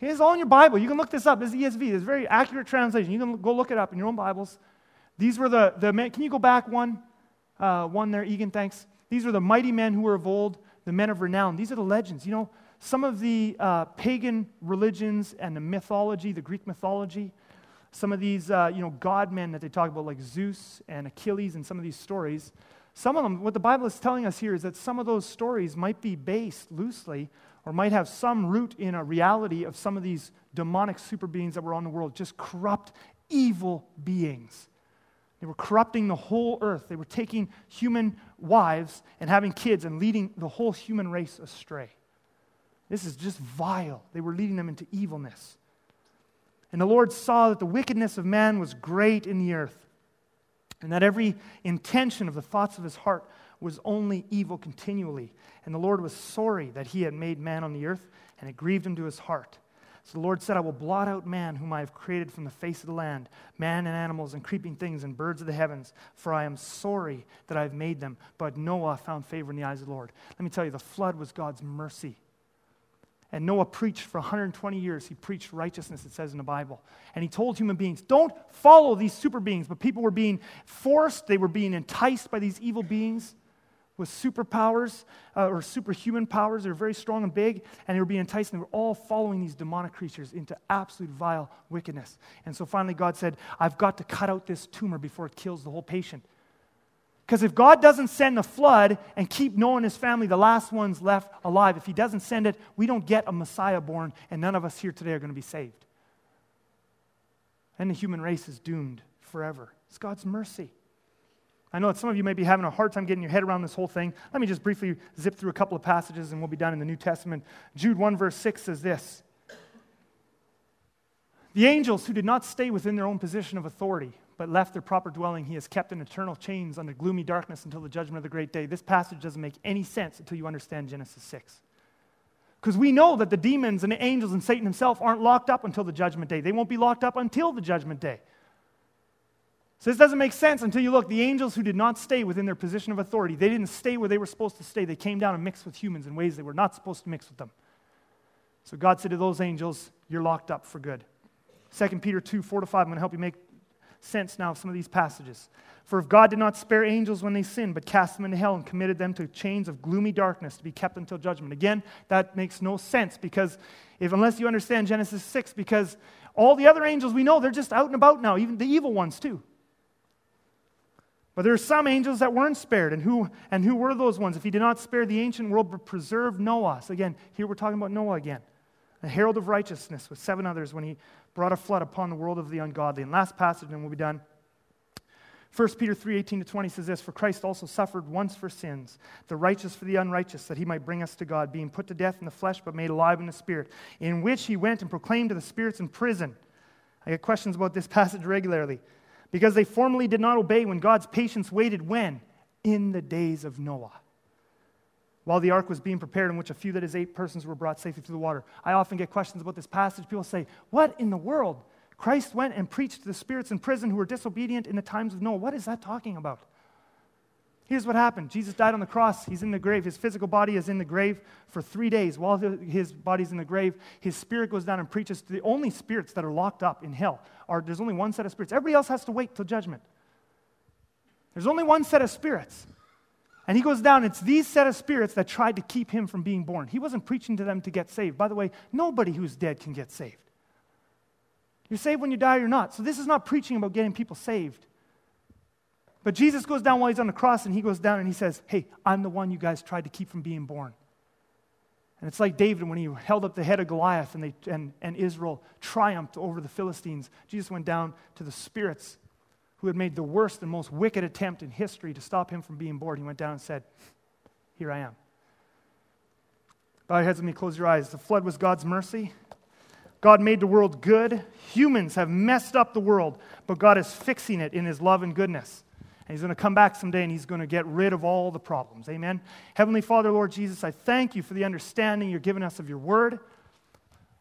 It's all in your Bible. You can look this up. This is ESV. A very accurate translation. You can go look it up in your own Bibles. These were the, the men. Can you go back one? Uh, one there, Egan, thanks. These are the mighty men who were of old, the men of renown. These are the legends. You know, some of the uh, pagan religions and the mythology, the Greek mythology, some of these, uh, you know, god men that they talk about, like Zeus and Achilles and some of these stories, some of them, what the Bible is telling us here is that some of those stories might be based loosely or might have some root in a reality of some of these demonic super beings that were on the world, just corrupt, evil beings. They were corrupting the whole earth. They were taking human wives and having kids and leading the whole human race astray. This is just vile. They were leading them into evilness. And the Lord saw that the wickedness of man was great in the earth, and that every intention of the thoughts of his heart was only evil continually. And the Lord was sorry that he had made man on the earth, and it grieved him to his heart. So the Lord said, I will blot out man, whom I have created from the face of the land, man and animals and creeping things and birds of the heavens, for I am sorry that I have made them. But Noah found favor in the eyes of the Lord. Let me tell you, the flood was God's mercy. And Noah preached for 120 years. He preached righteousness, it says in the Bible. And he told human beings, don't follow these super beings. But people were being forced, they were being enticed by these evil beings with superpowers uh, or superhuman powers. They were very strong and big, and they were being enticed, and they were all following these demonic creatures into absolute vile wickedness. And so finally, God said, I've got to cut out this tumor before it kills the whole patient. Because if God doesn't send the flood and keep Noah and his family the last ones left alive, if He doesn't send it, we don't get a Messiah born, and none of us here today are going to be saved. And the human race is doomed forever. It's God's mercy. I know that some of you may be having a hard time getting your head around this whole thing. Let me just briefly zip through a couple of passages and we'll be done in the New Testament. Jude 1, verse 6 says this The angels who did not stay within their own position of authority, but left their proper dwelling, he has kept in eternal chains under gloomy darkness until the judgment of the great day. This passage doesn't make any sense until you understand Genesis 6. Because we know that the demons and the angels and Satan himself aren't locked up until the judgment day. They won't be locked up until the judgment day. So this doesn't make sense until you look. The angels who did not stay within their position of authority, they didn't stay where they were supposed to stay. They came down and mixed with humans in ways they were not supposed to mix with them. So God said to those angels, You're locked up for good. 2 Peter 2, 4 to 5. I'm going to help you make sense now of some of these passages. For if God did not spare angels when they sinned, but cast them into hell and committed them to chains of gloomy darkness to be kept until judgment. Again, that makes no sense because if unless you understand Genesis 6, because all the other angels we know, they're just out and about now, even the evil ones too. But there are some angels that weren't spared. And who, and who were those ones? If he did not spare the ancient world, but preserved Noah. So again, here we're talking about Noah again. A herald of righteousness with seven others when he brought a flood upon the world of the ungodly. And last passage, and we'll be done. 1 Peter 3 18 to 20 says this For Christ also suffered once for sins, the righteous for the unrighteous, that he might bring us to God, being put to death in the flesh, but made alive in the spirit, in which he went and proclaimed to the spirits in prison. I get questions about this passage regularly because they formerly did not obey when God's patience waited when? In the days of Noah. While the ark was being prepared, in which a few, that is, eight persons, were brought safely through the water. I often get questions about this passage. People say, What in the world? Christ went and preached to the spirits in prison who were disobedient in the times of Noah. What is that talking about? Here's what happened Jesus died on the cross. He's in the grave. His physical body is in the grave for three days. While his body's in the grave, his spirit goes down and preaches to the only spirits that are locked up in hell. Are, there's only one set of spirits. Everybody else has to wait till judgment. There's only one set of spirits. And he goes down. It's these set of spirits that tried to keep him from being born. He wasn't preaching to them to get saved. By the way, nobody who's dead can get saved. You're saved when you die or you're not. So this is not preaching about getting people saved. But Jesus goes down while he's on the cross and he goes down and he says, Hey, I'm the one you guys tried to keep from being born. And it's like David when he held up the head of Goliath and, they, and, and Israel triumphed over the Philistines. Jesus went down to the spirits who had made the worst and most wicked attempt in history to stop him from being born. He went down and said, Here I am. Bow your heads with me, close your eyes. The flood was God's mercy. God made the world good. Humans have messed up the world, but God is fixing it in His love and goodness. And he's going to come back someday and he's going to get rid of all the problems. Amen. Heavenly Father, Lord Jesus, I thank you for the understanding you're giving us of your word.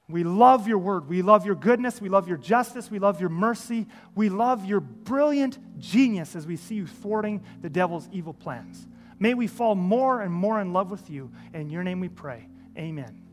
We love your word. We love your goodness. We love your justice. We love your mercy. We love your brilliant genius as we see you thwarting the devil's evil plans. May we fall more and more in love with you. In your name we pray. Amen.